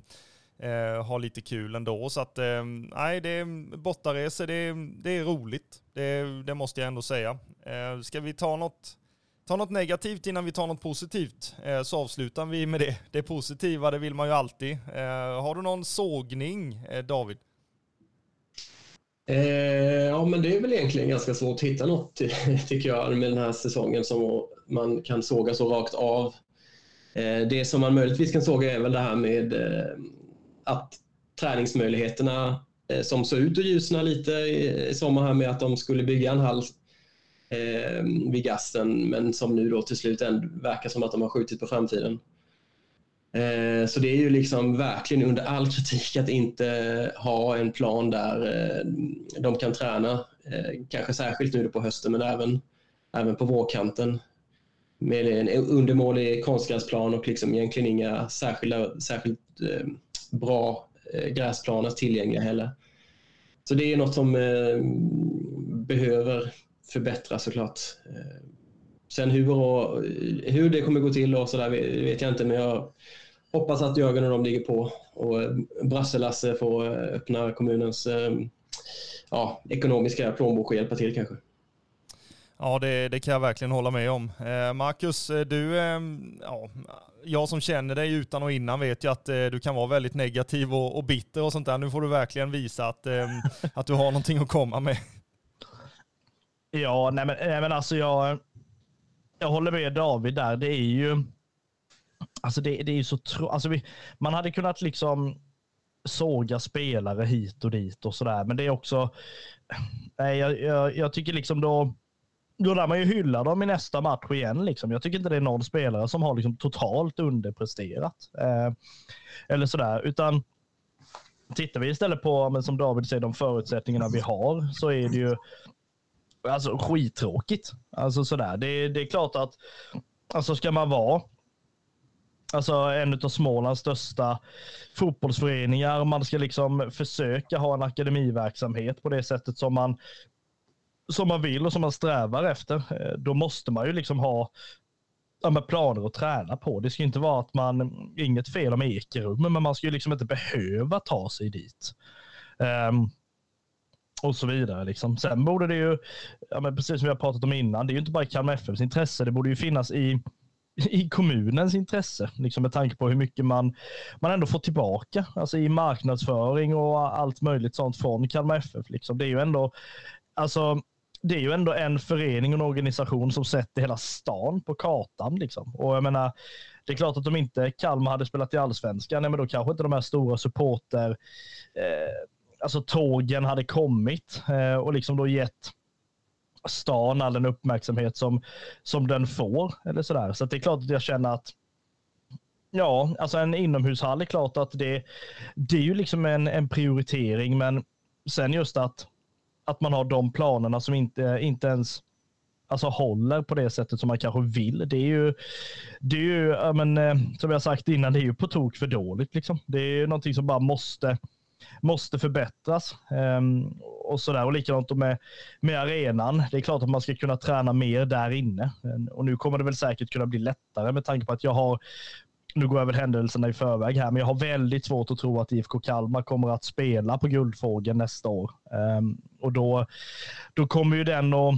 eh, har lite kul ändå. Så att eh, nej, det är bortaresor, det, det är roligt. Det, det måste jag ändå säga. Ska vi ta något ta något negativt innan vi tar något positivt eh, så avslutar vi med det. Det positiva, det vill man ju alltid. Eh, har du någon sågning, eh, David? Eh, ja, men det är väl egentligen ganska svårt att hitta något, tycker jag, med den här säsongen som man kan såga så rakt av. Eh, det som man möjligtvis kan såga är väl det här med eh, att träningsmöjligheterna eh, som såg ut att ljusna lite i sommar här med att de skulle bygga en hall eh, vid gasten, men som nu då till slut verkar som att de har skjutit på framtiden. Eh, så det är ju liksom verkligen under all kritik att inte ha en plan där eh, de kan träna. Eh, kanske särskilt nu på hösten men även, även på vårkanten. Med en undermålig konstgräsplan och liksom egentligen inga särskilda, särskilt eh, bra eh, gräsplaner tillgängliga heller. så det är något som eh, behöver förbättras såklart. Eh, sen hur, och, hur det kommer gå till och så där vet jag inte, men jag hoppas att Jörgen och de ligger på och eh, Brasse-Lasse får eh, öppna kommunens ja, ekonomiska plånbok och hjälpa till kanske. Ja, det, det, kan jag verkligen hålla med om. Marcus, du, ja, jag som känner dig utan och innan vet ju att du kan vara väldigt negativ och, och, bitter och sånt där. Nu får du verkligen visa att, att du har någonting att komma med. Ja, nej men, nej men alltså jag, jag håller med David där. Det är ju, alltså det, det är ju så tro, alltså vi, man hade kunnat liksom såga spelare hit och dit och sådär, men det är också, nej jag, jag, jag tycker liksom då, då lär man ju hylla dem i nästa match igen. Liksom. Jag tycker inte det är någon spelare som har liksom totalt underpresterat. Eh, eller sådär, utan tittar vi istället på, men som David säger, de förutsättningarna vi har, så är det ju alltså, skittråkigt. Alltså sådär. Det, det är klart att alltså, ska man vara Alltså en av Smålands största fotbollsföreningar. Man ska liksom försöka ha en akademiverksamhet på det sättet som man som man vill och som man strävar efter, eh, då måste man ju liksom ha ja, planer att träna på. Det ska inte vara att man, inget fel om Ekerum, men man ska ju liksom inte behöva ta sig dit. Um, och så vidare. Liksom. Sen borde det ju, ja, men precis som vi har pratat om innan, det är ju inte bara i Kalmar FFs intresse, det borde ju finnas i, i kommunens intresse, liksom med tanke på hur mycket man, man ändå får tillbaka, alltså i marknadsföring och allt möjligt sånt från Kalmar FF. Liksom. Det är ju ändå, alltså det är ju ändå en förening och en organisation som sätter hela stan på kartan. Liksom. Och jag menar, det är klart att om inte Kalmar hade spelat i allsvenskan, men då kanske inte de här stora supporter, eh, alltså tågen hade kommit eh, och liksom då gett stan all den uppmärksamhet som, som den får. Eller sådär. Så det är klart att jag känner att Ja, alltså en inomhushall är klart att det, det är ju liksom en, en prioritering, men sen just att att man har de planerna som inte, inte ens alltså, håller på det sättet som man kanske vill. Det är ju, det är ju men, eh, som jag sagt innan, det är ju på tok för dåligt. Liksom. Det är ju någonting som bara måste, måste förbättras. Um, och sådär. Och likadant med, med arenan. Det är klart att man ska kunna träna mer där inne. Och nu kommer det väl säkert kunna bli lättare med tanke på att jag har nu går jag väl händelserna i förväg här, men jag har väldigt svårt att tro att IFK Kalmar kommer att spela på Guldfågeln nästa år. Um, och då, då kommer ju den att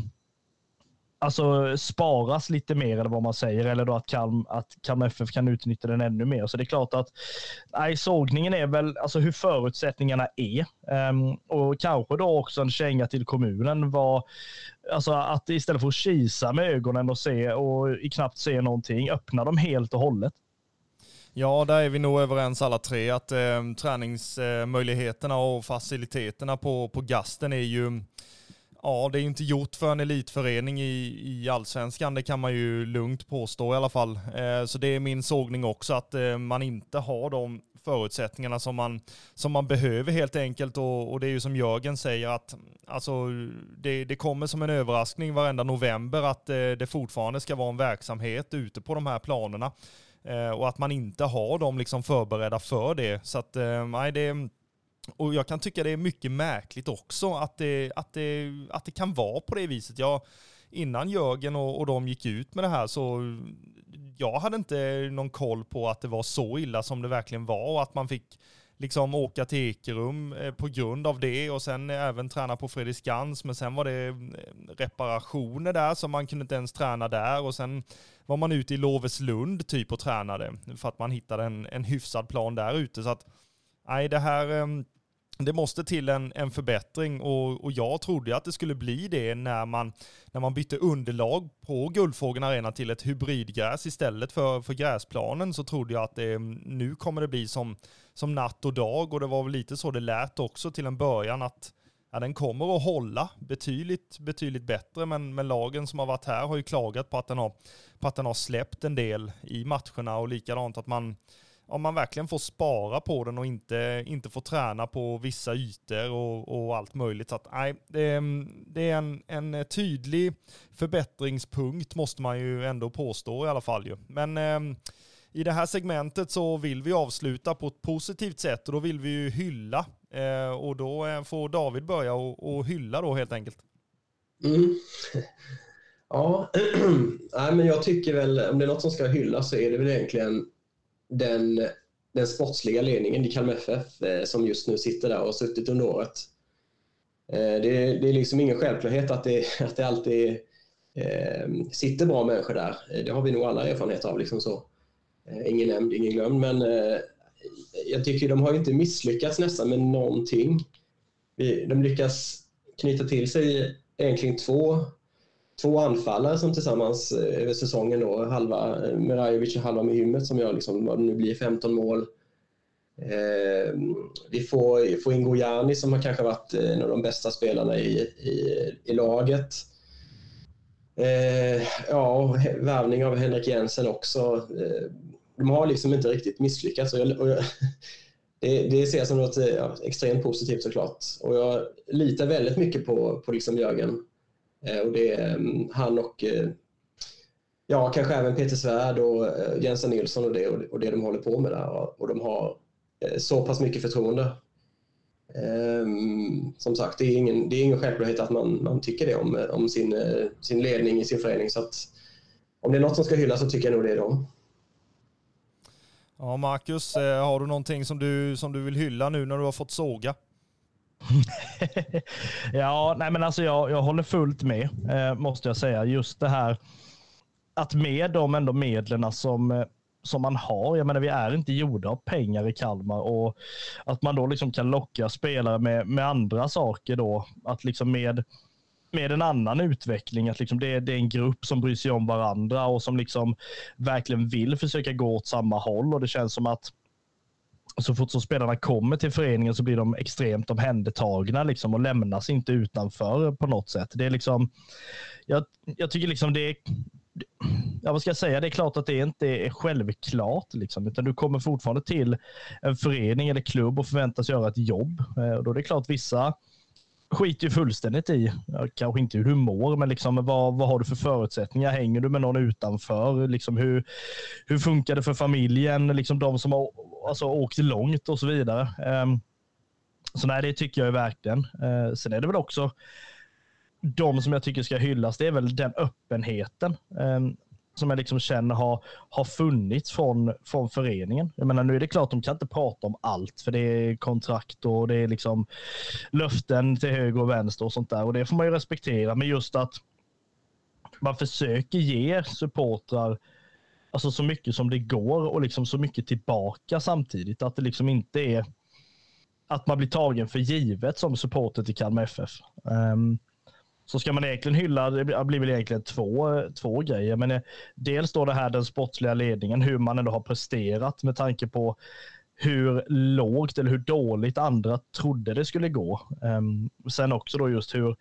alltså, sparas lite mer eller vad man säger, eller då att, Kalm, att Kalmar FF kan utnyttja den ännu mer. Så det är klart att nej, sågningen är väl alltså, hur förutsättningarna är. Um, och kanske då också en känga till kommunen var Alltså att istället för att kisa med ögonen och se och knappt se någonting, öppna dem helt och hållet. Ja, där är vi nog överens alla tre att ehm, eh, träningsmöjligheterna och faciliteterna på, på Gasten är ju Ja, det är ju inte gjort för en elitförening i, i allsvenskan, det kan man ju lugnt påstå i alla fall. Eh, så det är min sågning också, att eh, man inte har de förutsättningarna som man, som man behöver helt enkelt. Och, och det är ju som Jörgen säger, att alltså, det, det kommer som en överraskning varenda november att eh, det fortfarande ska vara en verksamhet ute på de här planerna. Eh, och att man inte har dem liksom förberedda för det. Så att, eh, nej, det och jag kan tycka det är mycket märkligt också att det, att det, att det kan vara på det viset. Jag, innan Jörgen och, och de gick ut med det här så jag hade inte någon koll på att det var så illa som det verkligen var och att man fick liksom åka till Ekerum eh, på grund av det och sen även träna på Fredriksskans. Men sen var det eh, reparationer där så man kunde inte ens träna där och sen var man ute i Loveslund typ och tränade för att man hittade en, en hyfsad plan där ute. Så att nej, det här ehm, det måste till en, en förbättring och, och jag trodde att det skulle bli det när man, när man bytte underlag på Guldfågeln Arena till ett hybridgräs istället för, för gräsplanen så trodde jag att det, nu kommer det bli som, som natt och dag och det var väl lite så det lät också till en början att ja, den kommer att hålla betydligt, betydligt bättre, men, men lagen som har varit här har ju klagat på att den har, på att den har släppt en del i matcherna och likadant att man, om man verkligen får spara på den och inte, inte får träna på vissa ytor och, och allt möjligt. Så att, nej, det, mm, det är en, en tydlig förbättringspunkt måste man ju ändå påstå i alla fall. Ju. Men eh, i det här segmentet så vill vi avsluta på ett positivt sätt och då vill vi ju hylla eh, och då eh, får David börja och, och hylla då helt enkelt. Mm. Ja, Nej, men jag tycker väl om det är något som ska hyllas så är det väl egentligen den, den sportsliga ledningen i Kalmar FF eh, som just nu sitter där och har suttit under året. Eh, det, det är liksom ingen självklarhet att det, att det alltid eh, sitter bra människor där. Eh, det har vi nog alla erfarenhet av. Liksom så. Eh, ingen nämnd, ingen glömd. Men eh, jag tycker de har inte misslyckats nästan med någonting. De lyckas knyta till sig egentligen två två anfallare som tillsammans eh, över säsongen då, halva eh, Merajovic och halva Myhymmet som gör liksom, vad det nu blir 15 mål. Eh, vi får, får in Gojani som har kanske varit eh, en av de bästa spelarna i, i, i laget. Eh, ja, värvning av Henrik Jensen också. Eh, de har liksom inte riktigt misslyckats. Och jag, och jag, det, det ser jag som något ja, extremt positivt såklart. Och jag litar väldigt mycket på, på liksom Jörgen. Eh, och det är mm, han och eh, ja, kanske även Peter Svärd och eh, Jensa Nilsson och det, och det de håller på med där. Och de har så pass mycket förtroende. Ehm, som sagt, det är ingen, det är ingen självklarhet att man, man tycker det om, om sin, sin ledning i sin förening. Så att, om det är något som ska hyllas så tycker jag nog det är dem. Ja, Marcus, har du någonting som du, som du vill hylla nu när du har fått såga? ja, nej men alltså jag, jag håller fullt med, eh, måste jag säga. Just det här att med de ändå medlen som, eh, som man har, jag menar vi är inte gjorda av pengar i Kalmar och att man då liksom kan locka spelare med, med andra saker då, att liksom med med en annan utveckling, att liksom det, det, är en grupp som bryr sig om varandra och som liksom verkligen vill försöka gå åt samma håll och det känns som att så fort som spelarna kommer till föreningen så blir de extremt omhändertagna liksom, och lämnas inte utanför på något sätt. Det är liksom, jag, jag tycker liksom det är, ja, vad ska jag säga, det är klart att det inte är självklart, liksom, utan du kommer fortfarande till en förening eller klubb och förväntas göra ett jobb. Eh, och då är det klart vissa skiter ju fullständigt i, kanske inte hur du mår, men liksom vad, vad har du för förutsättningar? Hänger du med någon utanför? Liksom hur, hur funkar det för familjen? Liksom de som har alltså, åkt långt och så vidare. Um, så nej, det tycker jag verkligen. Uh, eh, sen är det väl också de som jag tycker ska hyllas, det är väl den öppenheten. Um, som jag liksom känner har, har funnits från, från föreningen. Jag menar, nu är det klart, de kan inte prata om allt, för det är kontrakt och det är liksom löften till höger och vänster och sånt där. Och det får man ju respektera, men just att man försöker ge supportrar alltså så mycket som det går och liksom så mycket tillbaka samtidigt. Att det liksom inte är att man blir tagen för givet som supporter till Kalmar FF. Um, ehm, så ska man egentligen hylla, det blir väl egentligen två, två grejer. Men eh, dels då det här den sportsliga ledningen, hur man ändå har presterat med tanke på hur lågt eller hur dåligt andra trodde det skulle gå. Um, sen också då just hur,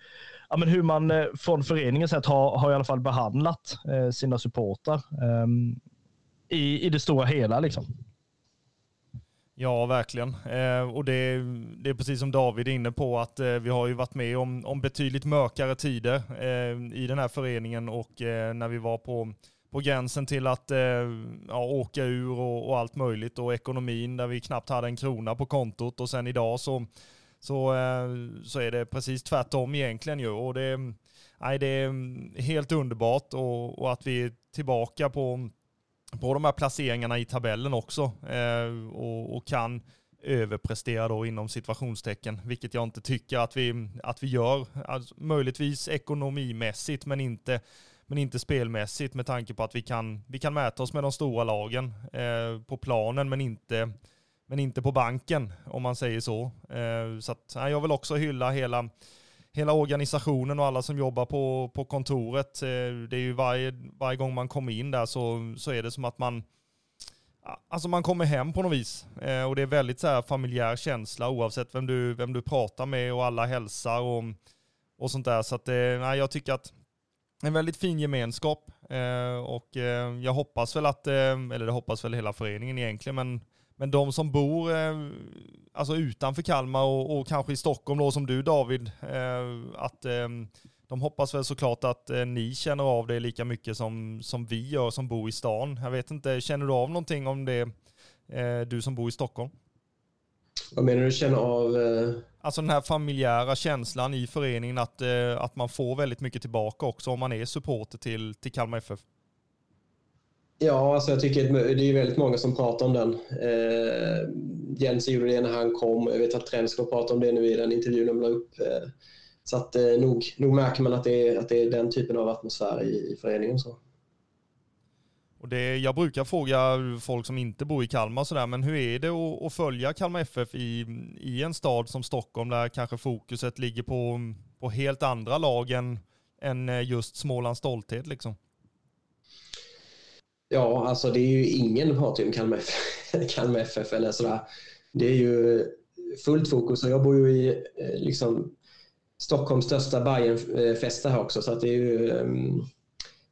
ja, men hur man eh, från föreningens sätt har, har i alla fall behandlat eh, sina supportrar ehm, i, i det stora hela. Liksom. Ja, verkligen. Eh, och det, det, är precis som David är inne på att eh, vi har ju varit med om, om betydligt mörkare tider eh, i den här föreningen och eh, när vi var på, på gränsen till att eh, ja, åka ur och, och, allt möjligt och ekonomin där vi knappt hade en krona på kontot och sen idag så, så, eh, så är det precis tvärtom egentligen ju. Och det, nej, det är helt underbart och, och att vi är tillbaka på på de här placeringarna i tabellen också eh, och, och, kan överprestera då inom situationstecken, vilket jag inte tycker att vi, att vi gör. Alltså, möjligtvis ekonomimässigt, men inte, men inte spelmässigt med tanke på att vi kan, vi kan mäta oss med de stora lagen eh, på planen, men inte, men inte på banken om man säger så. Eh, så att, jag vill också hylla hela hela organisationen och alla som jobbar på, på kontoret. Eh, det är ju varje, varje gång man kommer in där så, så är det som att man, alltså man kommer hem på något vis. Eh, och det är väldigt så här familjär känsla oavsett vem du, vem du pratar med och alla hälsar och, och sånt där. Så att, eh, nej, jag tycker att en väldigt fin gemenskap eh, och jag hoppas väl att, eller det hoppas väl hela föreningen egentligen, men men de som bor eh, alltså utanför Kalmar och, och, kanske i Stockholm då som du David, eh, att eh, de hoppas väl såklart att eh, ni känner av det lika mycket som, som vi gör som bor i stan. Jag vet inte, känner du av någonting om det, eh, du som bor i Stockholm? Vad menar du, känna av? Eh... Alltså den här familjära känslan i föreningen att, att man får väldigt mycket tillbaka också om man är supporter till, till Kalmar FF. Ja, alltså jag tycker det är väldigt många som pratar om den. Eh, Jens gjorde det när han kom. Jag vet att Trenslow pratade om det nu i den intervjun de la upp. Eh, så att eh, nog, nog märker man att det, är, att det är den typen av atmosfär i, i föreningen. Så. Och det, jag brukar fråga folk som inte bor i Kalmar sådär, men hur är det att, att, följa Kalmar FF i, i en stad som Stockholm där kanske fokuset ligger på, på helt andra lag än, än just Smålands stolthet liksom? Ja, alltså det är ju ingen pratar om Kalmar FF, Kalmar FF eller sådär. Det är ju fullt fokus. Och jag bor ju i eh, liksom, Stockholms största Bayernfesta här också. Så att det är ju ehm,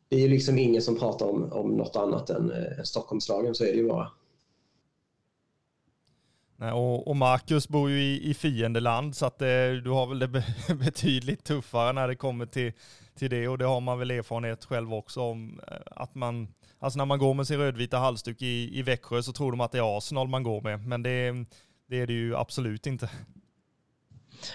det är ju liksom ingen som pratar om, om något annat än eh, Stockholmslagen, så är det ju bara. Nej, och, och Marcus bor ju i, i fiendeland. Så att det, du har väl det betydligt tuffare när det kommer till, till det. Och det har man väl erfarenhet själv också om att man, alltså när man går med sin rödvita halsduk i, i Växjö så tror de att det är Arsenal man går med, men det, det är det ju absolut inte.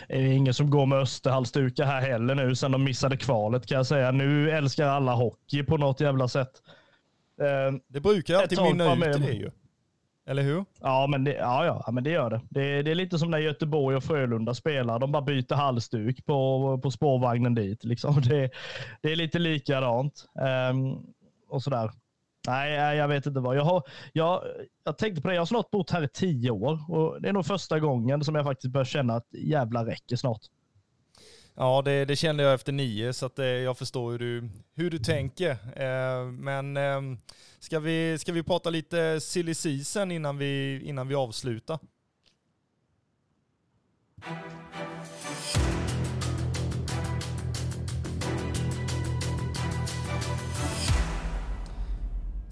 Det är ingen som går med österhalsdukar här heller nu sen de missade kvalet kan jag säga. Nu älskar alla hockey på något jävla sätt. Eh, det brukar alltid mynna ut i det ju. Eller hur? Ja, men det, ja, ja, men det gör det. det. det. är lite som när Göteborg och Frölunda spelar. De bara byter halsduk på, på spårvagnen dit. Liksom. Det, det är lite likadant. Um, och sådär. Nej, eh, jag vet inte vad. Jag, har, jag, jag tänkte på det, jag har snart bott här i tio år och det är nog första gången som jag faktiskt börjar känna att jävla räcker snart. Ja, det, det kände jag efter nio, så att, eh, jag förstår hur du, hur du tänker. Eh, men eh, ska, vi, ska vi prata lite silly season innan vi, innan vi avslutar?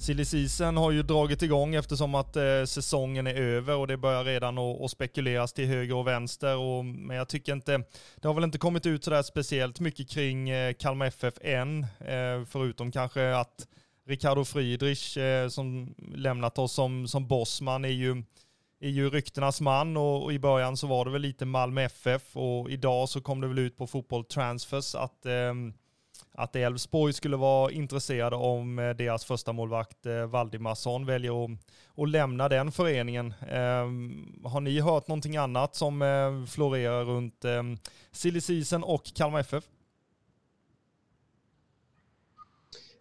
Silly season har ju dragit igång eftersom att eh, säsongen är över och det börjar redan att spekuleras till höger och vänster. Och, men jag tycker inte, det har väl inte kommit ut sådär speciellt mycket kring eh, Kalmar FF än, eh, förutom kanske att Ricardo Friedrich eh, som lämnat oss som, som bossman är ju, är ju ryktenas man och, och, i början så var det väl lite Malmö FF och idag så kom det väl ut på Fotboll Transfers att ehm, att Elfsborg skulle vara intresserade om eh, deras första målvakt eh, Valdimarsson väljer att, att lämna den föreningen. Ehm, har ni hört någonting annat som eh, florerar runt ehm, silly season och Kalmar FF?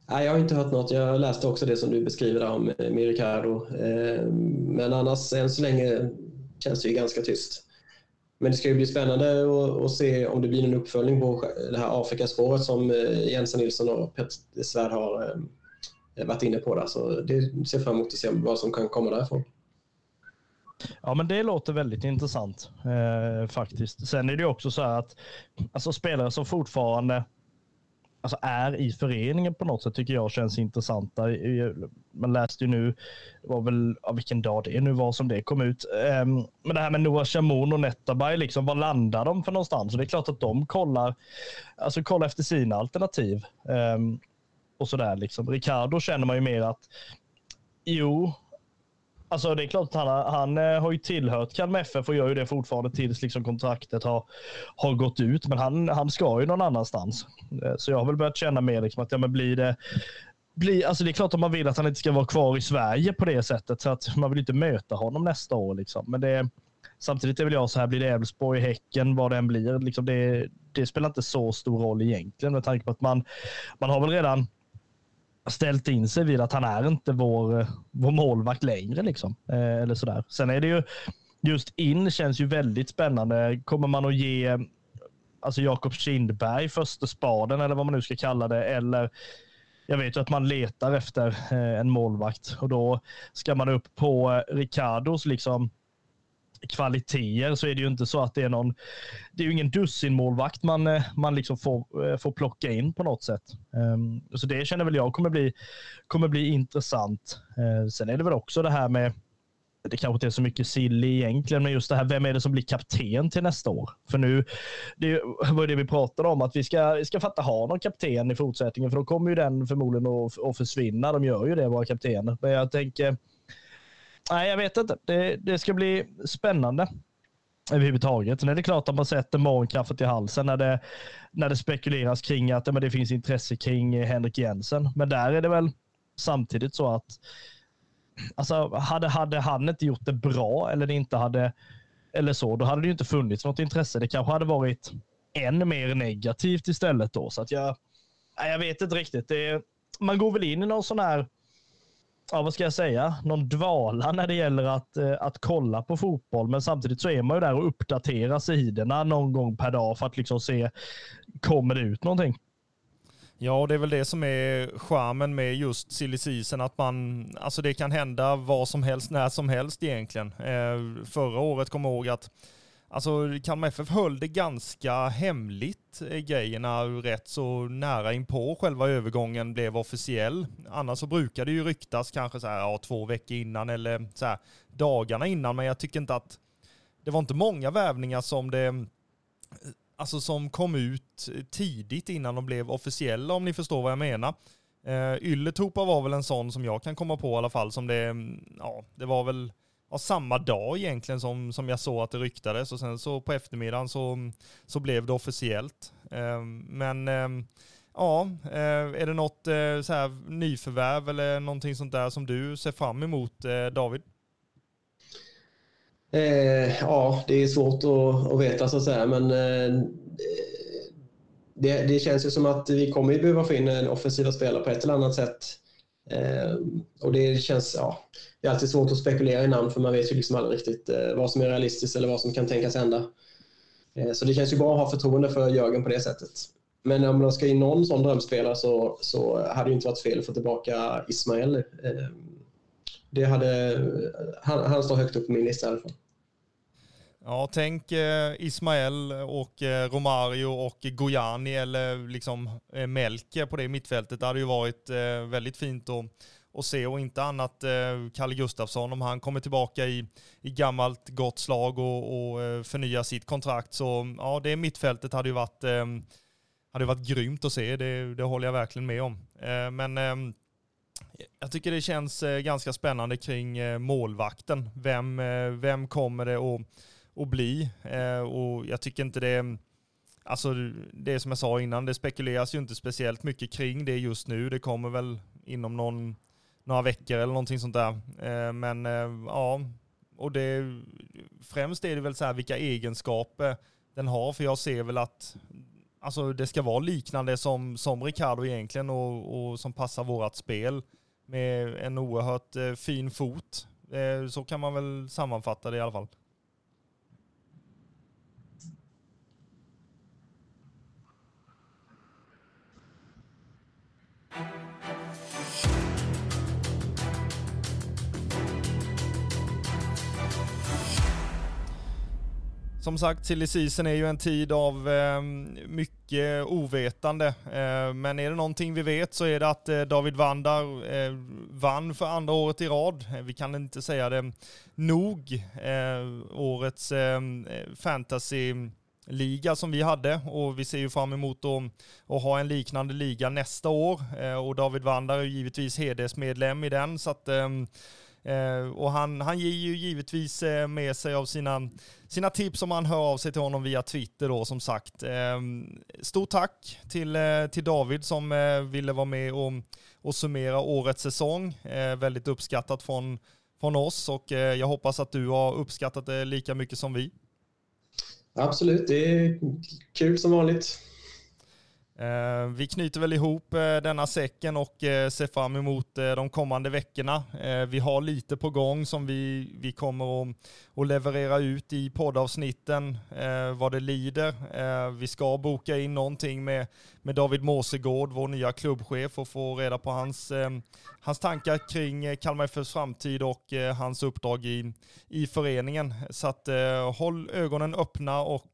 Nej, jag har inte hört något. Jag läste också det som du beskriver om eh, Miricardo. Ehm, men annars än så länge känns det ju ganska tyst. Men det ska ju bli spännande att, se om det blir en uppföljning på det här Afrikaspåret som eh, Jensen Nilsson och Petter Svärd har eh, varit inne på. Där. Så det ser fram emot att se vad som kan komma därifrån. Ja, men det låter väldigt intressant eh, faktiskt. Sen är det också så här att alltså, spelare som fortfarande alltså är i föreningen på något sätt tycker jag känns intressanta. Man läste ju nu, var väl, ja, vilken dag det nu var som det kom ut. Um, men det här med Noah Shamoun och Netabay, liksom, var landar de för någonstans? Och det är klart att de kollar, alltså kollar efter sina alternativ. Um, och sådär liksom. Ricardo känner man ju mer att, jo, Alltså det är klart att han, han eh, har ju tillhört Kalmar FF och gör ju det fortfarande tills liksom kontraktet har, har gått ut. Men han, han ska ju någon annanstans. Eh, så jag har väl börjat känna mer liksom att ja, men blir det blir, alltså det är klart att man vill att han inte ska vara kvar i Sverige på det sättet. Så att man vill inte möta honom nästa år. Liksom. Men det, samtidigt är väl jag så här, blir det Elfsborg, Häcken, vad det än blir. Liksom det, det spelar inte så stor roll egentligen med tanke på att man, man har väl redan ställt in sig vid att han är inte vår, eh, vår målvakt längre. Liksom. Eh, eller sådär. Sen är det ju, just in känns ju väldigt spännande. Kommer man att ge alltså Jakob Kindberg första spaden eller vad man nu ska kalla det, eller jag vet ju att man letar efter eh, en målvakt och då ska man upp på eh, Ricardos liksom kvaliteter så är det ju inte så att det är någon, det är ju ingen dussinmålvakt man, eh, man liksom får, eh, får plocka in på något sätt. Ehm, så det känner väl jag kommer bli, kommer bli intressant. Ehm, sen är det väl också det här med, det kanske inte är så mycket silly egentligen, men just det här, vem är det som blir kapten till nästa år? För nu, det var det vi pratade om, att vi ska, vi ska fatta ha någon kapten i fortsättningen, för då kommer ju den förmodligen att, att försvinna. De gör ju det, våra kaptener. Men jag tänker, nej, jag vet inte. Det, det ska bli spännande överhuvudtaget. Sen är det klart att man sätter morgonkaffet i halsen när det, när det spekuleras kring att men det finns intresse kring Henrik Jensen. Men där är det väl samtidigt så att alltså, hade, hade han inte gjort det bra eller det inte hade eller så, då hade det ju inte funnits något intresse. Det kanske hade varit än mer negativt istället då. Så att jag, jag vet inte riktigt. Det, man går väl in i någon sån här ja, vad ska jag säga, någon dvala när det gäller att, eh, att kolla på fotboll. Men samtidigt så är man ju där och uppdaterar sidorna någon gång per dag för att liksom se, kommer det ut någonting? Ja, och det är väl det som är charmen med just silly season, att man, alltså det kan hända vad som helst, när som helst egentligen. Eh, förra året kom jag ihåg att Alltså Kalmar FF höll det ganska hemligt, eh, grejerna rätt så nära inpå själva övergången blev officiell. Annars så brukar det ju ryktas kanske så här, ja, två veckor innan eller så här, dagarna innan, men jag tycker inte att det var inte många värvningar som det alltså som kom ut tidigt innan de blev officiella om ni förstår vad jag menar. Uh, var väl en sån som jag kan komma på i alla fall som det, mm, ja, det var väl ja, samma dag egentligen som, som jag såg att det ryktades och sen så på eftermiddagen så, så blev det officiellt. Ehm, men ehm, ja, eh, är det något eh, så här, nyförvärv eller någonting sånt där som du ser fram emot eh, David? Eh, ja, det är svårt att, att, veta så att säga, men eh, det, det, känns ju som att vi kommer behöva få in en offensiva spelare på ett eller annat sätt. Eh, och det känns, ja, det är alltid svårt att spekulera i namn för man vet ju liksom aldrig riktigt eh, vad som är realistiskt eller vad som kan tänkas hända. Eh, så det känns ju bra att ha förtroende för Jörgen på det sättet. Men om man ska in någon sån drömspelare så, så hade det inte varit fel att få tillbaka Ismael. Eh, det hade, han, han står högt upp på min lista i alla fall. Ja, tänk Ismael och Romario och Gojani eller liksom Melke på det mittfältet. Det hade ju varit väldigt fint att, att se och inte annat eh, Kalle Gustafsson om han kommer tillbaka i, i gammalt gott slag och, och eh, förnyar sitt kontrakt. Så ja, det mittfältet hade ju varit, eh, hade varit grymt att se. Det, det håller jag verkligen med om. Eh, men eh, jag tycker det känns eh, ganska spännande kring eh, målvakten. Vem, vem kommer det att att bli. Och jag tycker inte det, alltså det som jag sa innan, det spekuleras ju inte speciellt mycket kring det just nu. Det kommer väl inom någon, några veckor eller någonting sånt där. Eh, men eh, ja, och det, främst är det väl så här vilka egenskaper den har, för jag ser väl att alltså det ska vara liknande som, som Ricardo egentligen och, och som passar vårat spel med en oerhört eh, fin fot. Så kan man väl sammanfatta det i alla fall. Som sagt, silly season är ju en tid av eh, mycket ovetande. Eh, men är det någonting vi vet så är det att eh, David Vandar eh, vann för andra året i rad. Eh, vi kan inte säga det nog. Eh, årets ehm, fantasy liga som vi hade och vi ser ju fram emot att, att ha en liknande liga nästa år eh, och David Vandar är givetvis hedersmedlem i den så att Eh, Eh, och han, han ger ju givetvis eh, med sig av sina, sina tips om han hör av sig till honom via Twitter då som sagt. Eh, stort tack till, eh, till David som eh, ville vara med och, och summera årets säsong. väldigt uppskattat från, från oss och jag hoppas att du har uppskattat det lika mycket som vi. Absolut, det är kul som vanligt. Eh, vi knyter väl ihop eh, denna säcken och eh, ser fram emot eh, de kommande veckorna. Eh, vi har lite på gång som vi, vi kommer att, att leverera ut i poddavsnitten eh, vad det lider. Vi ska boka in någonting med, med David Måsegård, vår nya klubbchef, och få reda på hans, hans tankar kring Kalmar FFs framtid och hans uppdrag i, i föreningen. Så att håll ögonen öppna och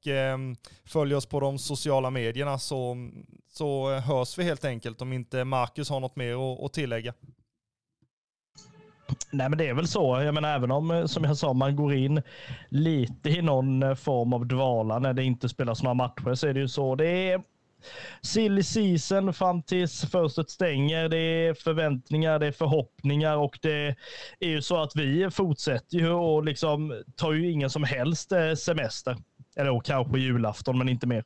följ oss på de sociala medierna så så hörs vi helt enkelt om inte Marcus har något mer att tillägga. Nej, men det är väl så. Jag menar, även om, eh, som jag sa, man går in lite i någon eh, form av dvala när det inte spelas några matcher så är det ju så. Det är silly season fram tills fönstret stänger. Det är förväntningar, det är förhoppningar och det är ju så att vi fortsätter ju och liksom tar ju ingen som helst eh, semester. Eller kanske julafton, men inte mer.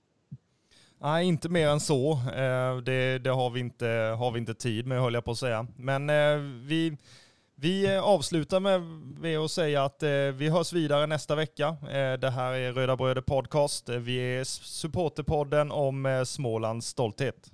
Nej, inte mer än så. Eh, det, det har, vi inte, har vi inte tid med, höll jag på att säga. Men eh, vi, vi avslutar med, med att säga att eh, vi hörs vidare nästa vecka. Det här är Röda Bröder Podcast. Vi är supporterpodden om Smålands stolthet.